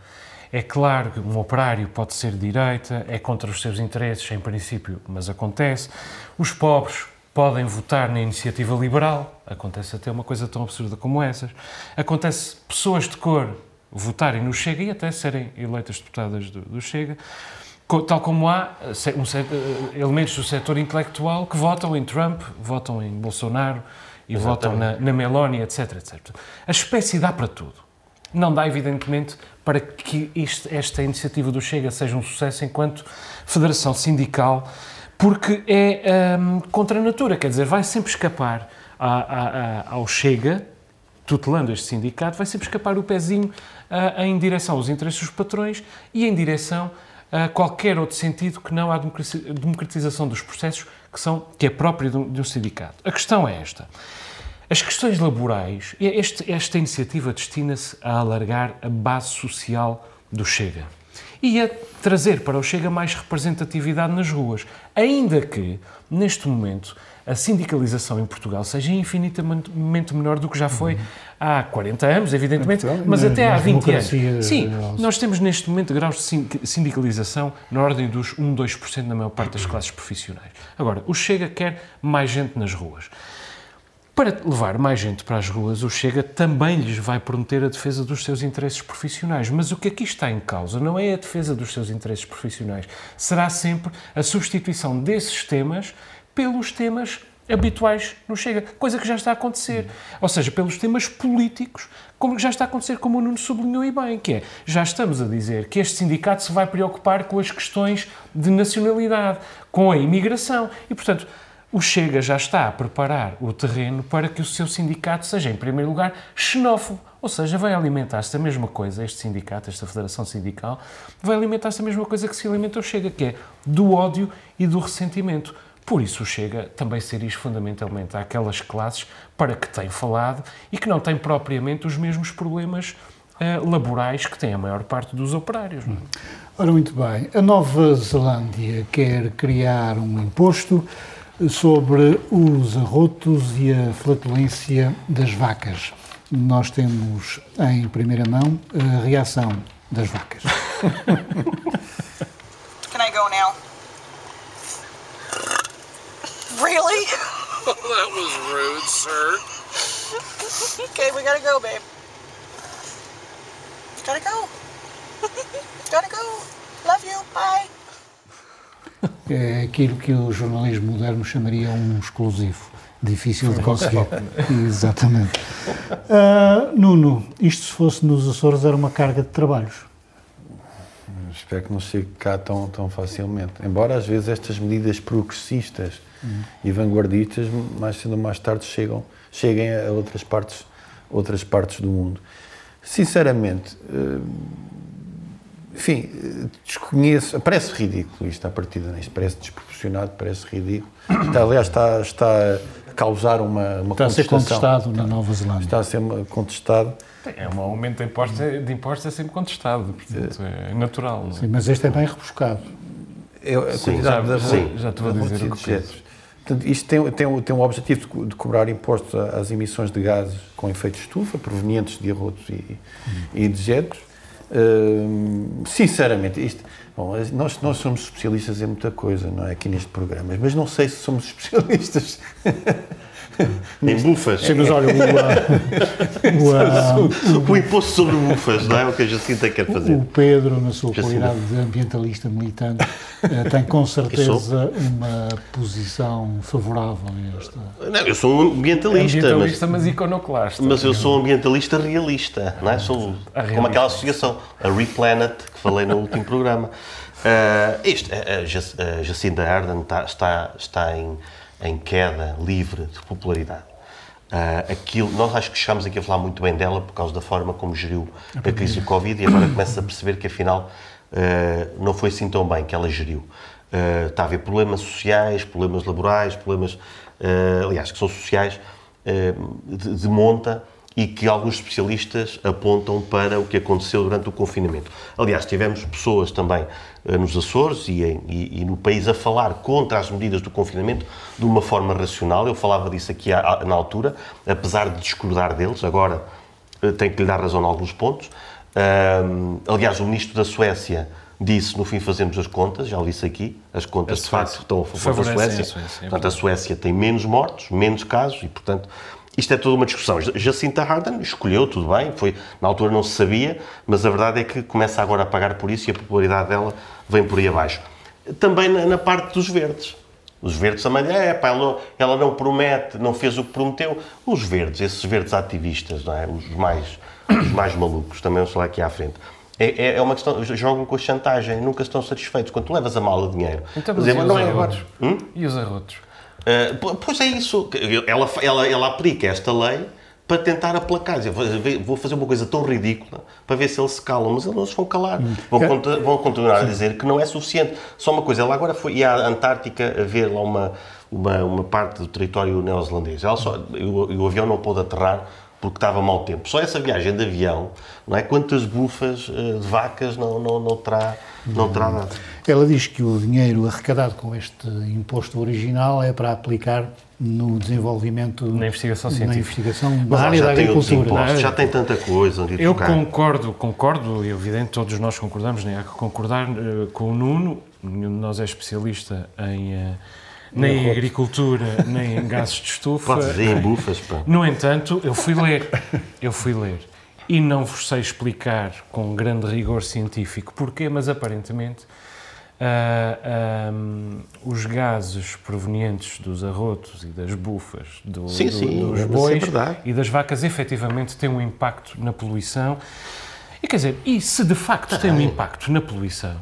é claro que um operário pode ser de direita, é contra os seus interesses, em princípio, mas acontece. Os pobres podem votar na iniciativa liberal, acontece até uma coisa tão absurda como essas. Acontece pessoas de cor votarem no Chega e até serem eleitas deputadas do, do Chega. Tal como há um, eh, elementos do setor intelectual que votam em Trump, votam em Bolsonaro e Exatamente. votam na, na Meloni, etc, etc. A espécie dá para tudo. Não dá, evidentemente, para que isto, esta iniciativa do Chega seja um sucesso enquanto federação sindical, porque é um, contra a natura, quer dizer, vai sempre escapar a, a, a, ao Chega, tutelando este sindicato, vai sempre escapar o pezinho uh, em direção aos interesses dos patrões e em direção uh, qualquer outro sentido que não a democratização dos processos que, são, que é próprio de um, sindicato. A questão é esta. As questões laborais, este, esta iniciativa destina-se a alargar a base social do Chega e a trazer para o Chega mais representatividade nas ruas, ainda que, neste momento, a sindicalização em Portugal seja infinitamente menor do que já foi uhum. há 40 anos, evidentemente, mas até há 20 anos. Sim, nós temos neste momento graus de sindicalização na ordem dos 1, 2% na maior parte das classes profissionais. Agora, o Chega quer mais gente nas ruas. Para levar mais gente para as ruas, o Chega também lhes vai prometer a defesa dos seus interesses profissionais. Mas o que aqui está em causa não é a defesa dos seus interesses profissionais, será sempre a substituição desses temas pelos temas habituais no Chega, coisa que já está a acontecer. Ou seja, pelos temas políticos, como já está a acontecer, como o Nuno sublinhou e bem, que é, já estamos a dizer que este sindicato se vai preocupar com as questões de nacionalidade, com a imigração, e portanto, o Chega já está a preparar o terreno para que o seu sindicato seja, em primeiro lugar, xenófobo. Ou seja, vai alimentar-se da mesma coisa, este sindicato, esta federação sindical, vai alimentar-se da mesma coisa que se alimenta o Chega, que é do ódio e do ressentimento. Por isso, o Chega também se dirige fundamentalmente àquelas classes para que tem falado e que não têm propriamente os mesmos problemas uh, laborais que tem a maior parte dos operários. Não? É? Ora, muito bem. A Nova Zelândia quer criar um imposto sobre os arrotos e a flatulência das vacas. Nós temos em primeira mão a reação das vacas. Can I go now? Really? Oh, that was rude, sir. okay, we gotta go, babe. Gotta go. gotta go. Love you. Bye. É aquilo que o jornalismo moderno chamaria um exclusivo. Difícil de conseguir. Exatamente. Uh, Nuno, isto se fosse nos Açores era uma carga de trabalhos. Espero que não chegue cá tão, tão facilmente. Embora às vezes estas medidas progressistas uhum. e vanguardistas, mais cedo ou mais tarde, chegam, cheguem a outras partes, outras partes do mundo. Sinceramente, uh, enfim, desconheço, parece ridículo isto à partida, isto parece desproporcionado, parece ridículo. Está, aliás, está, está a causar uma, uma Está a ser contestado na Nova Zelândia. Está a ser contestado. É um aumento de impostos, de impostos é sempre contestado, portanto é natural. É? Sim, mas este é bem rebuscado. Eu, a sim, já, da, sim, já estou a dizer o que Portanto, isto tem, tem, tem um objetivo de, cobrar impostos às emissões de gases com efeito de estufa, provenientes de arrotos e, hum. e dejetos, Uh, sinceramente, isto, bom, nós, nós somos especialistas em muita coisa, não é? Aqui neste programa, mas não sei se somos especialistas em bufas. Sim, mas olha, o, o, o, o, imposto sobre bufas, não é o que a Jacinta quer fazer. O Pedro, na sua qualidade de ambientalista militante, eh, tem com certeza uma posição favorável a esta. Não, eu sou um ambientalista. Ambientalista, mas, mas iconoclasta. Mas eu sou um ambientalista realista, não é? Sou como aquela associação, a Replanet, que falei no último programa. Uh, isto, a, a Jacinda Ardern está, está, está em em queda livre de popularidade. Uh, aquilo, nós acho que chegámos aqui a falar muito bem dela por causa da forma como geriu a crise do Covid e agora começa a perceber que afinal uh, não foi assim tão bem que ela geriu. Uh, está a haver problemas sociais, problemas laborais, problemas, aliás, que são sociais, de, de monta e que alguns especialistas apontam para o que aconteceu durante o confinamento. Aliás, tivemos pessoas também uh, nos Açores e, em, e, e, no país a falar contra as medidas do confinamento de uma forma racional. Eu falava disso aqui à, na altura, apesar de discordar deles, agora uh, tenho que lhe dar razão em alguns pontos. Uh, aliás, o ministro da Suécia disse, no fim fazemos as contas, já o disse aqui, as contas de facto estão a favor da Suécia. Suécia. É portanto, a Suécia tem menos mortos, menos casos e, portanto, isto é toda uma discussão. Jacinta Ardern escolheu, tudo bem, foi, na altura não se sabia, mas a verdade é que começa agora a pagar por isso e a popularidade dela vem por aí abaixo. Também na, na parte dos verdes. Os verdes também, é, pá, ela, não, ela não promete, não fez o que prometeu. Os verdes, esses verdes ativistas, não é? os, mais, os mais malucos, também vamos falar aqui à frente. É, é, é uma questão, jogam com a chantagem, nunca estão satisfeitos. Quando tu levas a mala de dinheiro... Então, mas dizer, e, os não é agora. Hum? e os arrotos? Uh, pois é isso. Ela, ela, ela aplica esta lei para tentar aplacar. Vou fazer uma coisa tão ridícula para ver se eles se calam, mas eles não se vão calar. Vão, é. vão continuar a dizer que não é suficiente. Só uma coisa, ela agora foi à Antártica a ver lá uma, uma, uma parte do território neozelandês. Ela só, o, o avião não pôde aterrar porque estava mau tempo. Só essa viagem de avião, não é? Quantas bufas uh, de vacas não, não, não terá, não terá dado? Ela diz que o dinheiro arrecadado com este imposto original é para aplicar no desenvolvimento na investigação científica, na, investigação na área da agricultura. já tem tanta coisa onde Eu tocar. concordo, concordo, é evidente, todos nós concordamos, nem há que concordar uh, com o Nuno, nenhum de nós é especialista em... Uh, nem em agricultura, nem em gases de estufa. Podes dizer em bufas, pá. No entanto, eu fui ler, eu fui ler e não vos sei explicar com grande rigor científico porquê, mas aparentemente uh, ah, um, os gases provenientes dos arrotos e das bufas do, sim, do, sim, dos bois é e das vacas efetivamente têm um impacto na poluição. E quer dizer, e se de facto tem um impacto na poluição,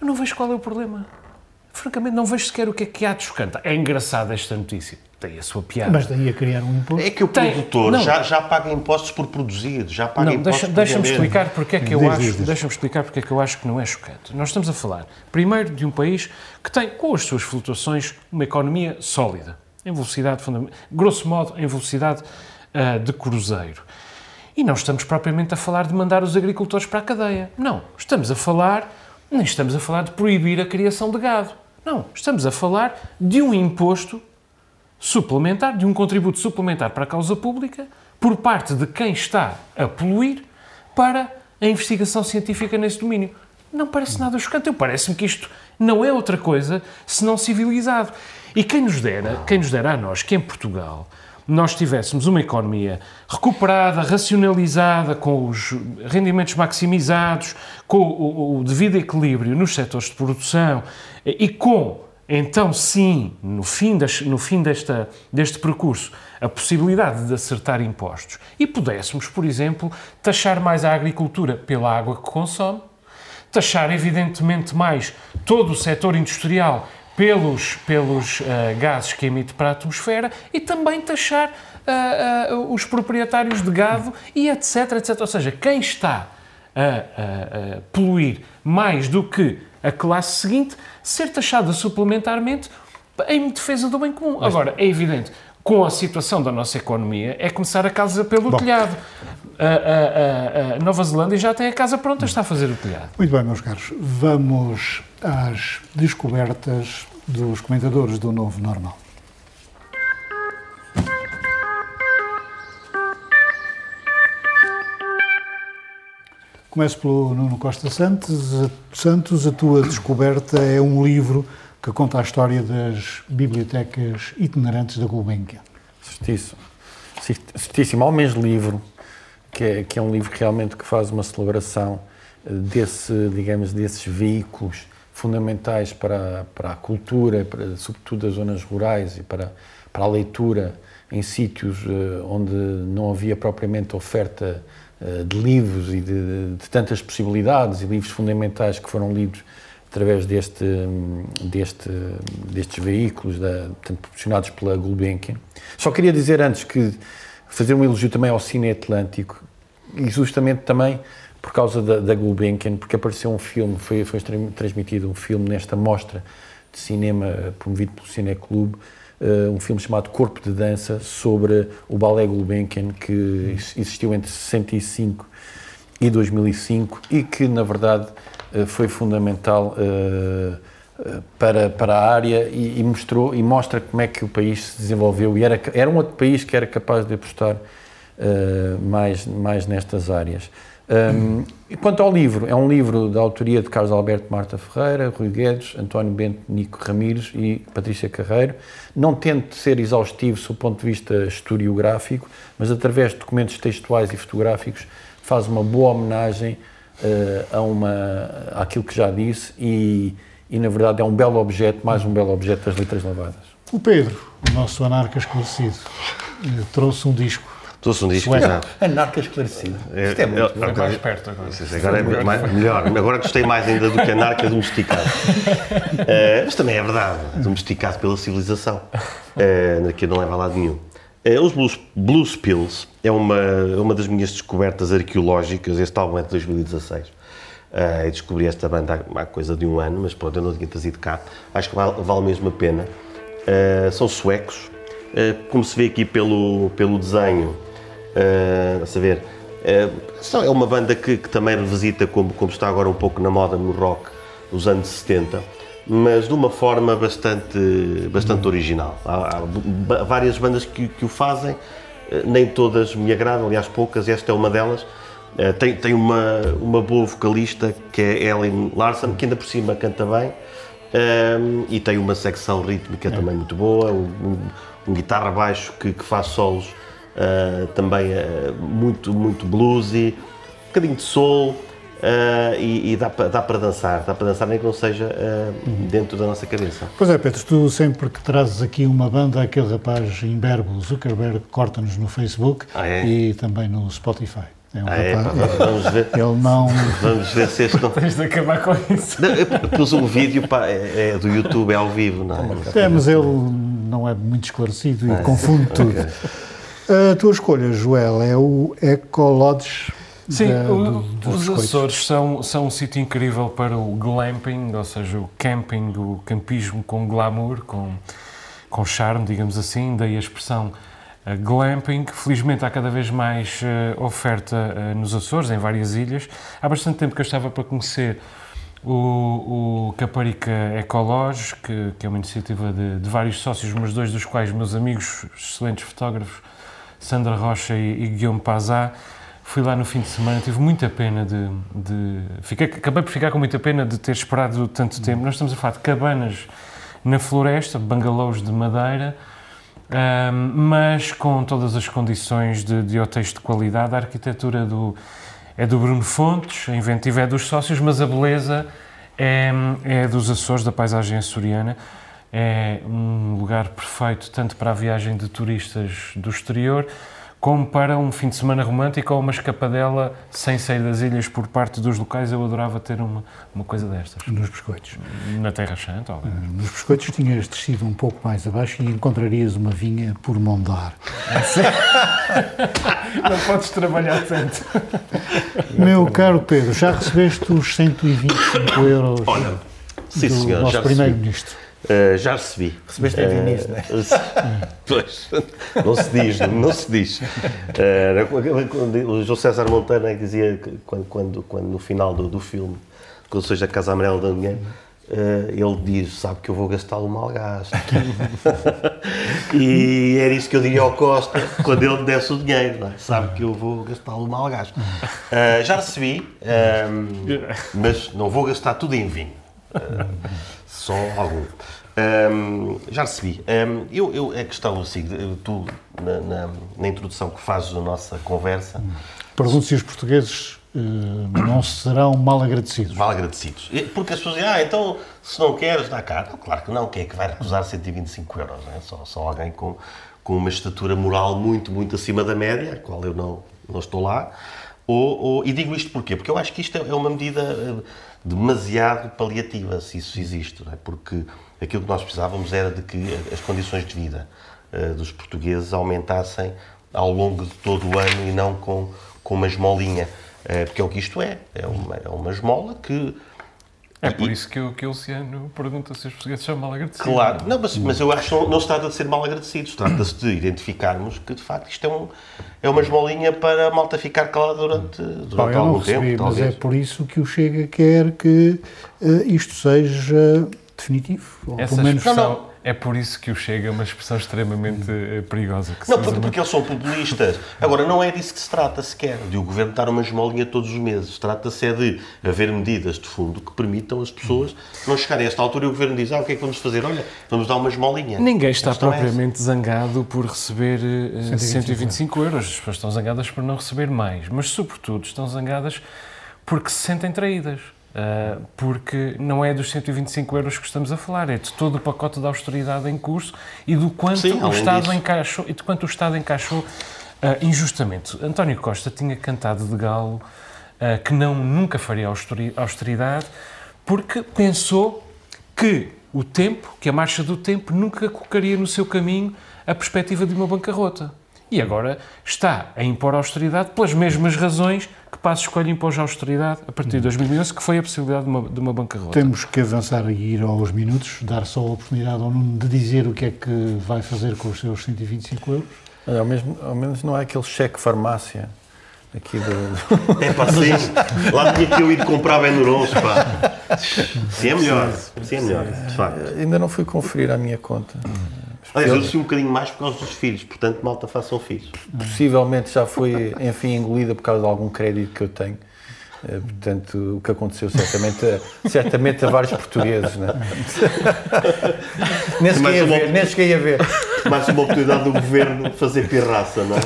eu não vejo qual é o problema francamente, não vejo sequer o que é que há de chocante. É engraçada esta notícia. Tem a sua piada. Mas daí a criar um imposto? É que o Tem... produtor já, já paga impostos por produzir, já paga não, impostos deixa, deixa-me explicar porque é que eu acho, deixa-me explicar porque é que eu acho que não é chocante. Nós estamos a falar, primeiro, de um país que tem, com as suas flutuações, uma economia sólida, em velocidade fundamental, grosso modo, em velocidade uh, de cruzeiro. E não estamos propriamente a falar de mandar os agricultores para a cadeia. Não, estamos a falar, nem estamos a falar de proibir a criação de gado não, estamos a falar de um imposto suplementar, de um contributo suplementar para a causa pública por parte de quem está a poluir para a investigação científica nesse domínio. Não parece nada chocante. Parece-me que isto não é outra coisa senão civilizado. E quem nos dera, quem nos dera a nós, que em Portugal nós tivéssemos uma economia recuperada, racionalizada, com os rendimentos maximizados, com o, o devido equilíbrio nos setores de produção e com, então sim, no fim, das, no fim desta, deste percurso, a possibilidade de acertar impostos. E pudéssemos, por exemplo, taxar mais a agricultura pela água que consome, taxar evidentemente mais todo o setor industrial pelos, pelos uh, gases que emite para a atmosfera e também taxar uh, uh, os proprietários de gado e etc, etc. Ou seja, quem está a, a, a, poluir mais do que a classe seguinte ser taxada suplementarmente em defesa do bem comum. Agora, é evidente, com a situação da nossa economia, é começar a casa pelo Bom. telhado. A, a, a, a, Nova Zelândia já tem a casa pronta, está a fazer o telhado. Muito bem, meus caros. Vamos às descobertas dos comentadores do Novo Normal. Começo pelo Nuno Costa Santos. Santos, a tua descoberta é um livro que conta a história das bibliotecas itinerantes da Gulbenkian. Certíssimo. Certíssimo. Há um mês livro, que é, que é um livro realmente que faz uma celebração eh, desse, digamos, desses veículos fundamentais para, para a cultura, para, sobretudo das zonas rurais e para, para a leitura em sítios uh, onde não havia propriamente oferta uh, de livros e de, de, tantas possibilidades e livros fundamentais que foram lidos através deste, deste, destes veículos da, portanto, proporcionados pela Gulbenkian. Só queria dizer antes que fazer um elogio também ao Cine Atlântico e justamente também por causa da, da Gulbenkian, porque apareceu um filme, foi, foi transmitido um filme nesta mostra de cinema promovido pelo Cine Clube, uh, um filme chamado Corpo de Dança sobre o balé Gulbenkian que existiu entre 65 e 2005 e que na verdade foi fundamental uh, para, para a área e, e, mostrou e mostra como é que o país se desenvolveu e era, era um outro país que era capaz de apostar mais, mais nestas áreas. Um, quanto ao livro, é um livro da autoria de Carlos Alberto Marta Ferreira, Rui Guedes, António Bento Nico Ramires e Patrícia Carreiro. Não tente ser exaustivo do ponto de vista historiográfico, mas através de documentos textuais e fotográficos faz uma boa homenagem uh, a uma, àquilo que já disse e, e, na verdade, é um belo objeto, mais um belo objeto das letras lavadas. O Pedro, o nosso anarca esclarecido, eh, trouxe um disco Trouxe um disco, exato. Anarca esclarecido. É, Isto é muito é, mais perto agora. agora é mais, melhor. Agora gostei mais ainda do que anarca domesticado. uh, mas também é verdade. Domesticado pela civilização. Uh, que não leva a lado nenhum. Uh, os Blues, Blues Pills é uma, uma das minhas descobertas arqueológicas. Este álbum é de 2016. Uh, e descobri esta banda há, há, coisa de um ano, mas pronto, eu não tinha trazido cá. Acho que vale, vale mesmo a pena. Uh, são suecos. Uh, como se vê aqui pelo, pelo desenho, Uh, a saber, uh, é uma banda que, que, também revisita como, como está agora um pouco na moda no rock dos anos 70, mas de uma forma bastante, bastante original. Há, há várias bandas que, que, o fazem, eh, nem todas me agradam, aliás poucas, esta é uma delas. Uh, tem, tem uma, uma boa vocalista que é Ellen Larson, que ainda por cima canta bem, um, e tem uma secção rítmica é. também muito boa, um, um, guitarra baixo que, que faz solos uh, também muito, muito bluesy, um bocadinho de soul. Uh, e, e, dá, dá para dançar, dá para dançar nem que não seja uh, uhum. dentro da nossa cabeça. Pois é, Pedro, tu sempre que trazes aqui uma banda, aquele rapaz imberbo, Zuckerberg, corta-nos no Facebook ah, é? e também no Spotify. É um ah, é, rapaz, é, vamos ver. Ele não. Vamos ver se este não. Tens de acabar com isso. Não, eu pus um vídeo pá, é, é, do YouTube, é ao vivo, não é? É, mas ele não é muito esclarecido e ah, confunde tudo. Okay. A tua escolha, Joel, é o Ecolodge. Sim, da, do, os Açores são, são um sítio incrível para o glamping, ou seja, o camping, o campismo com glamour, com, com charme, digamos assim, daí a expressão uh, glamping. Felizmente há cada vez mais uh, oferta uh, nos Açores, em várias ilhas. Há bastante tempo que eu estava para conhecer o, o Caparica Ecolodge, que, que é uma iniciativa de, de vários sócios, mas dois dos quais meus amigos, excelentes fotógrafos, Sandra Rocha e, e Guilherme Pazá. Fui lá no fim de semana, tive muita pena de. de fiquei, acabei por ficar com muita pena de ter esperado tanto tempo. Nós estamos a falar de cabanas na floresta, bangalôs de madeira, um, mas com todas as condições de, de hotéis de qualidade. A arquitetura do, é do Bruno Fontes, a inventiva é dos sócios, mas a beleza é, é dos Açores, da paisagem açoriana é um lugar perfeito tanto para a viagem de turistas do exterior como para um fim de semana romântico ou uma escapadela sem sair das ilhas por parte dos locais. Eu adorava ter uma, uma coisa destas. Nos biscoitos? Na Terra Santa, ou... Ah, nos biscoitos tinhas descido um pouco mais abaixo e encontrarias uma vinha por mondar. Não podes trabalhar tanto. Meu caro Pedro, já recebeste os 125 euros Olha, sim, do senhor, nosso Primeiro-Ministro? Uh, já recebi. Recebeste uh, não é? Pois, não se diz, não se diz. Uh, o José César Monteiro dizia que quando, quando, quando no final do, do filme, quando seja a Casa Amarela da Dinheiro, uh, ele diz, sabe que eu vou gastá-lo mal gasto. e era isso que eu diria ao Costa quando ele me desse o dinheiro, é? sabe que eu vou gastá-lo mal gasto. Já recebi, mas não vou gastar tudo em vinho. Só algum. Um, já recebi. Um, eu, eu, a questão, assim, tu, na, na, na, introdução que fazes da nossa conversa... Pergunto se os portugueses uh, não serão mal agradecidos. Mal agradecidos. Porque as pessoas dizem, ah, então, se não queres, dá cá. Não, claro que não. Quem é que vai recusar 125 euros? É? só, só alguém com, com uma estatura moral muito, muito acima da média, a qual eu não, não estou lá. Ou, ou, e digo isto porquê? Porque eu acho que isto é uma medida eh, demasiado paliativa, se isso existe, é? porque aquilo que nós precisávamos era de que as condições de vida uh, dos portugueses aumentassem ao longo de todo o ano e não com, com uma esmolinha. Uh, porque é o que isto é, é uma, é uma esmola que é por isso que, eu, que o Luciano pergunta se os portugueses são mal agradecidos. Claro, não, mas, mas eu acho que não, não se trata de ser mal agradecidos, trata-se de identificarmos que, de facto, isto é, um, é uma esmolinha para a malta ficar calada durante, durante Bom, eu algum recebi, tempo. Mas talvez. é por isso que o Chega quer que uh, isto seja definitivo. Ou Essa pelo menos expressão. É por isso que o Chega é uma expressão extremamente eh, perigosa. Que se Não, porque, porque eles são populistas. Agora, não é disso que se trata sequer, de o governo dar uma esmolinha todos os meses. Trata-se é de haver medidas de fundo que permitam as pessoas não chegarem a esta altura e o governo diz: Ah, o que é que vamos fazer? Olha, vamos dar uma esmolinha. Ninguém está é essa. propriamente zangado por receber eh, 125 125 euros. As pessoas estão zangadas por não receber mais, mas, sobretudo, estão zangadas porque se sentem traídas. Ah, porque não é dos 125 euros que estamos a falar, é de todo o pacote de austeridade em curso e do quanto Sim, o Estado disso. encaixou e de quanto o Estado encaixou ah, injustamente. António Costa tinha cantado de galo ah, que não nunca faria austeri- austeridade porque pensou que o tempo, que a marcha do tempo nunca colocaria no seu caminho a perspectiva de uma bancarrota. E agora está a impor austeridade pelas mesmas razões que Passos Coelho impôs a austeridade a partir de 2011, que foi a possibilidade de uma, de uma bancarrota. Temos que avançar e ir aos minutos, dar só a oportunidade ao Nuno de dizer o que é que vai fazer com os seus 125 euros. Olha, ao, mesmo, ao menos não é aquele cheque farmácia aqui do. É pá, sim. Lá tinha que eu ir comprar Benurons, pá. Sim, é melhor. Sim, é melhor, de facto. Ainda não fui conferir a minha conta. Aliás, eu desci um bocadinho mais por causa dos filhos, portanto, malta, façam filhos. Possivelmente já foi, enfim, engolida por causa de algum crédito que eu tenho. Eh, Portanto, o que aconteceu certamente a, certamente a vários portugueses, não é? nem, cheguei a ver, nem cheguei a ver. Mais uma oportunidade do governo fazer pirraça, não é?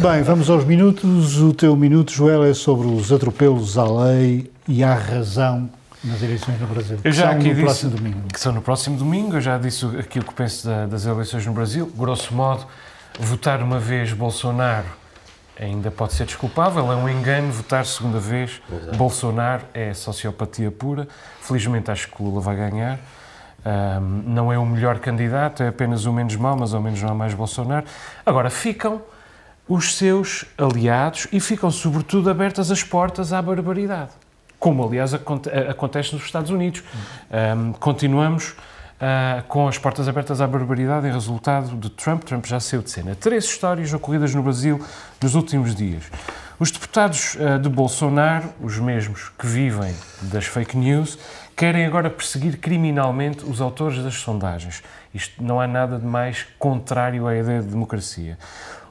Bem, vamos aos minutos. O teu minuto, Joel, é sobre os atropelos à lei e à razão nas eleições no Brasil. Eu já que são aqui no disse próximo domingo. que são no próximo domingo. Eu já disse aquilo que penso da- das eleições no Brasil. Grosso modo, votar uma vez Bolsonaro ainda pode ser desculpável, é um engano. Votar segunda vez Bolsonaro é sociopatia pura. Felizmente acho que o Lula vai ganhar. Ahm, não é o melhor candidato, é apenas o menos mau, mas ao menos não há mais Bolsonaro. Agora, ficam os seus aliados e ficam, sobretudo, abertas as portas à barbaridade. Como, aliás, acontece nos Estados Unidos. Ahm, continuamos ah, com as portas abertas à barbaridade em resultado de Trump. Trump já saiu de cena. Três histórias ocorridas no Brasil nos últimos dias. Os deputados ah, de Bolsonaro, os mesmos que vivem das fake news, querem agora perseguir criminalmente os autores das sondagens. Isto não há nada de mais contrário à ideia de democracia.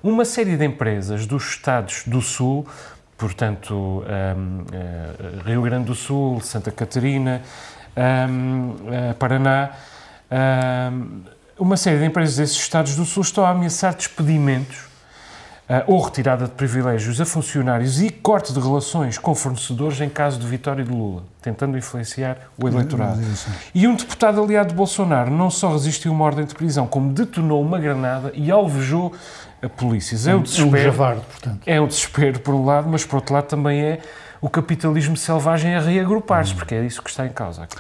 Uma série de empresas dos Estados do Sul, portanto, hum, eh, Rio Grande do Sul, Santa Catarina, hum, eh, Paraná, hum, uma série de empresas desses Estados do Sul estão a ameaçar despedimentos ah, ou retirada de privilégios a funcionários e corte de relações com fornecedores em caso de vitória de Lula, tentando influenciar o eleitorado. E um deputado aliado de Bolsonaro não só resistiu a uma ordem de prisão, como detonou uma granada e alvejou a polícias. É o É um desespero. javarde, portanto. É um desespero, por um lado, mas por outro lado também é o capitalismo selvagem a reagrupar-se, porque é isso que está em causa aqui.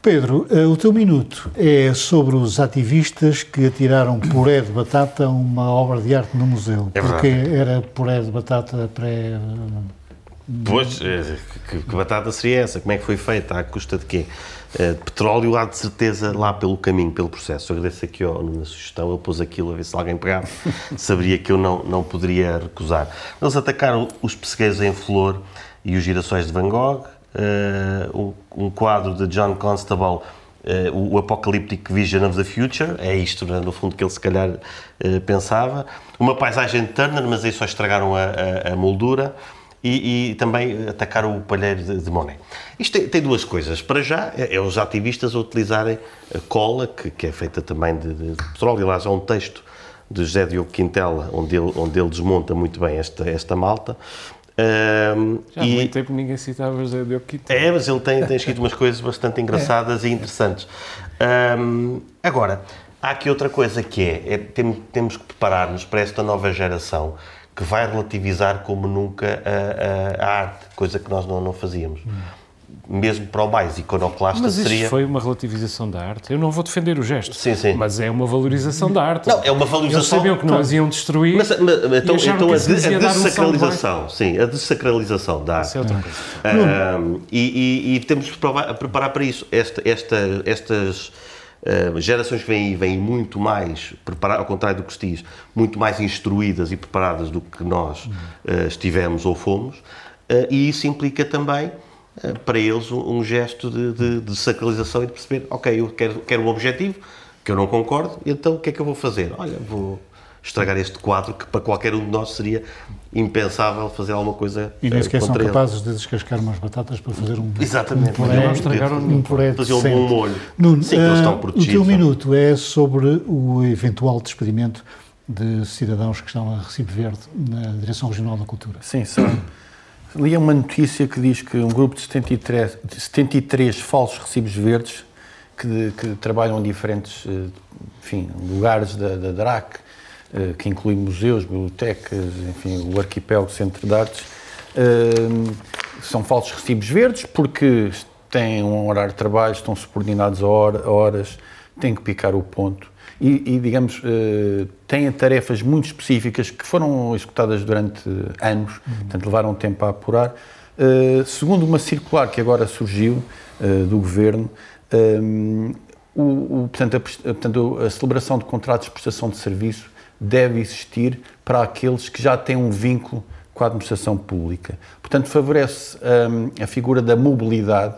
Pedro, eh, o teu minuto é sobre os ativistas que atiraram puré de batata a uma obra de arte no museu. É porque era puré de batata pré. Pois, eh, que, que batata seria essa? Como é que foi feita? À custa de quê? Eh, de petróleo há de certeza lá pelo caminho, pelo processo. Eu agradeço aqui ao Nuno a sugestão, ele pôs aquilo a ver se alguém pegava, saberia que eu não, não poderia recusar. Eles atacaram os pessegueiros em flor e os girassóis de Van Gogh, eh, um, quadro de John Constable, eh, o, Apocalyptic Vision of the Future, é isto, né, no fundo, que ele se calhar eh, pensava. Uma paisagem de Turner, mas aí só estragaram a, a- a moldura e, e também atacaram o palheiro de, de Monet. Isto tem, tem duas coisas. Para já, é, é os ativistas a utilizarem a cola, que, que é feita também de, de petróleo. Aliás, há um texto de José Diogo Quintela, onde ele, onde ele desmonta muito bem esta, esta malta. Ahm, Já há e- muito tempo ninguém citava José Diogo Quintana. é, mas ele tem, tem escrito umas coisas bastante engraçadas e interessantes. Ahm, agora, há aqui outra coisa que é, é tem- temos que preparar-nos para esta nova geração que vai relativizar como nunca a, a, a arte, coisa que nós não, não fazíamos. Mesmo para o mais iconoclasta Mas isto seria. foi uma relativização da arte. Eu não vou defender o gesto, Sim, sim. mas é uma valorização da arte. Não, é uma valorização- Eles sabiam que não as iam destruir. Mas, mas, então, então a, isso de- a dar um dessacralização, sim, a dessacralização da arte. Isso é outra coisa. Ahm, e, e- e temos de preparar para isso. Esta, esta, estas ah, gerações que vêm aí vêm muito mais, preparadas, ao contrário do que se diz, muito mais instruídas e preparadas do que nós ah, estivemos ou fomos, ah, e isso implica também para eles um, um gesto de, de, de sacralização e de perceber, ok, eu quero, quero um objetivo que eu não concordo, então o que é que eu vou fazer? Olha, vou estragar este quadro que para qualquer um de nós seria impensável fazer alguma coisa E nem eh, sequer são ele. capazes de descascar umas batatas para fazer um, Exatamente. um Não puré, estragaram um puré Fazer um bom molho. Nuno, Sim, que eles estão o protegidos. teu não? minuto é sobre o eventual despedimento de cidadãos que estão a Recife Verde na Direção Regional da Cultura. Sim, são. Li uma notícia que diz que um grupo de 73, de 73 falsos recibos verdes que, que trabalham em diferentes eh, enfim, lugares da, da DRAC, eh, que inclui museus, bibliotecas, enfim, o arquipélago Centro de Artes, eh, são falsos recibos verdes porque têm um horário de trabalho, estão subordinados a hora- a horas, têm que picar o ponto e, e, digamos, eh, têm tarefas muito específicas que foram executadas durante anos, portanto levaram tempo a apurar. Eh, segundo uma circular que agora surgiu eh, do Governo, eh, o, o- portanto, a, portanto, a celebração de contratos de prestação de serviço deve existir para aqueles que já têm um vínculo com a administração pública. Portanto, favorece hum, a figura da mobilidade,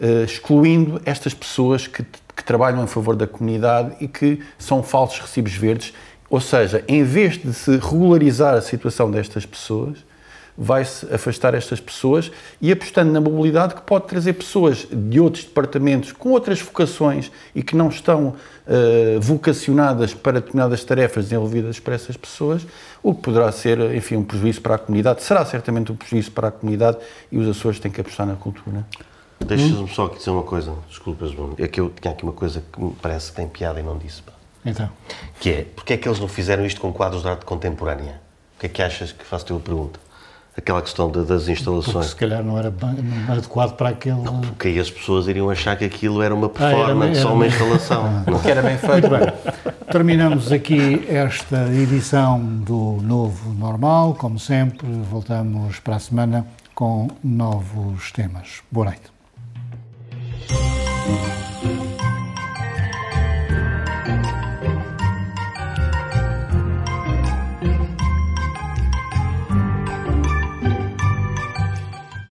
eh, excluindo estas pessoas que, que trabalham em favor da comunidade e que são falsos recibos verdes. Ou seja, em vez de se regularizar a situação destas pessoas, vai-se afastar estas pessoas e apostando na mobilidade que pode trazer pessoas de outros departamentos com outras vocações e que não estão eh, vocacionadas para determinadas tarefas desenvolvidas por essas pessoas, o que poderá ser, enfim, um prejuízo para a comunidade. Será certamente um prejuízo para a comunidade e os Açores têm que apostar na cultura. Deixa-me só aqui dizer uma coisa, desculpas, Bruno. É que eu tinha aqui uma coisa que me parece que tem piada e não disse. pá. Então, Que é, porque é que eles não fizeram isto com quadros de arte contemporânea? O que é que achas que faço-te uma pergunta? Aquela questão de- das porque instalações. se calhar não era não adequado para aquele... Porque aí as pessoas iriam achar que aquilo era uma Ah, era- performance, era- só uma instalação. Não. Que era bem feito. Muito bem. Terminamos aqui esta edição do Novo Normal. Como sempre, voltamos para a semana com novos temas. Boa noite.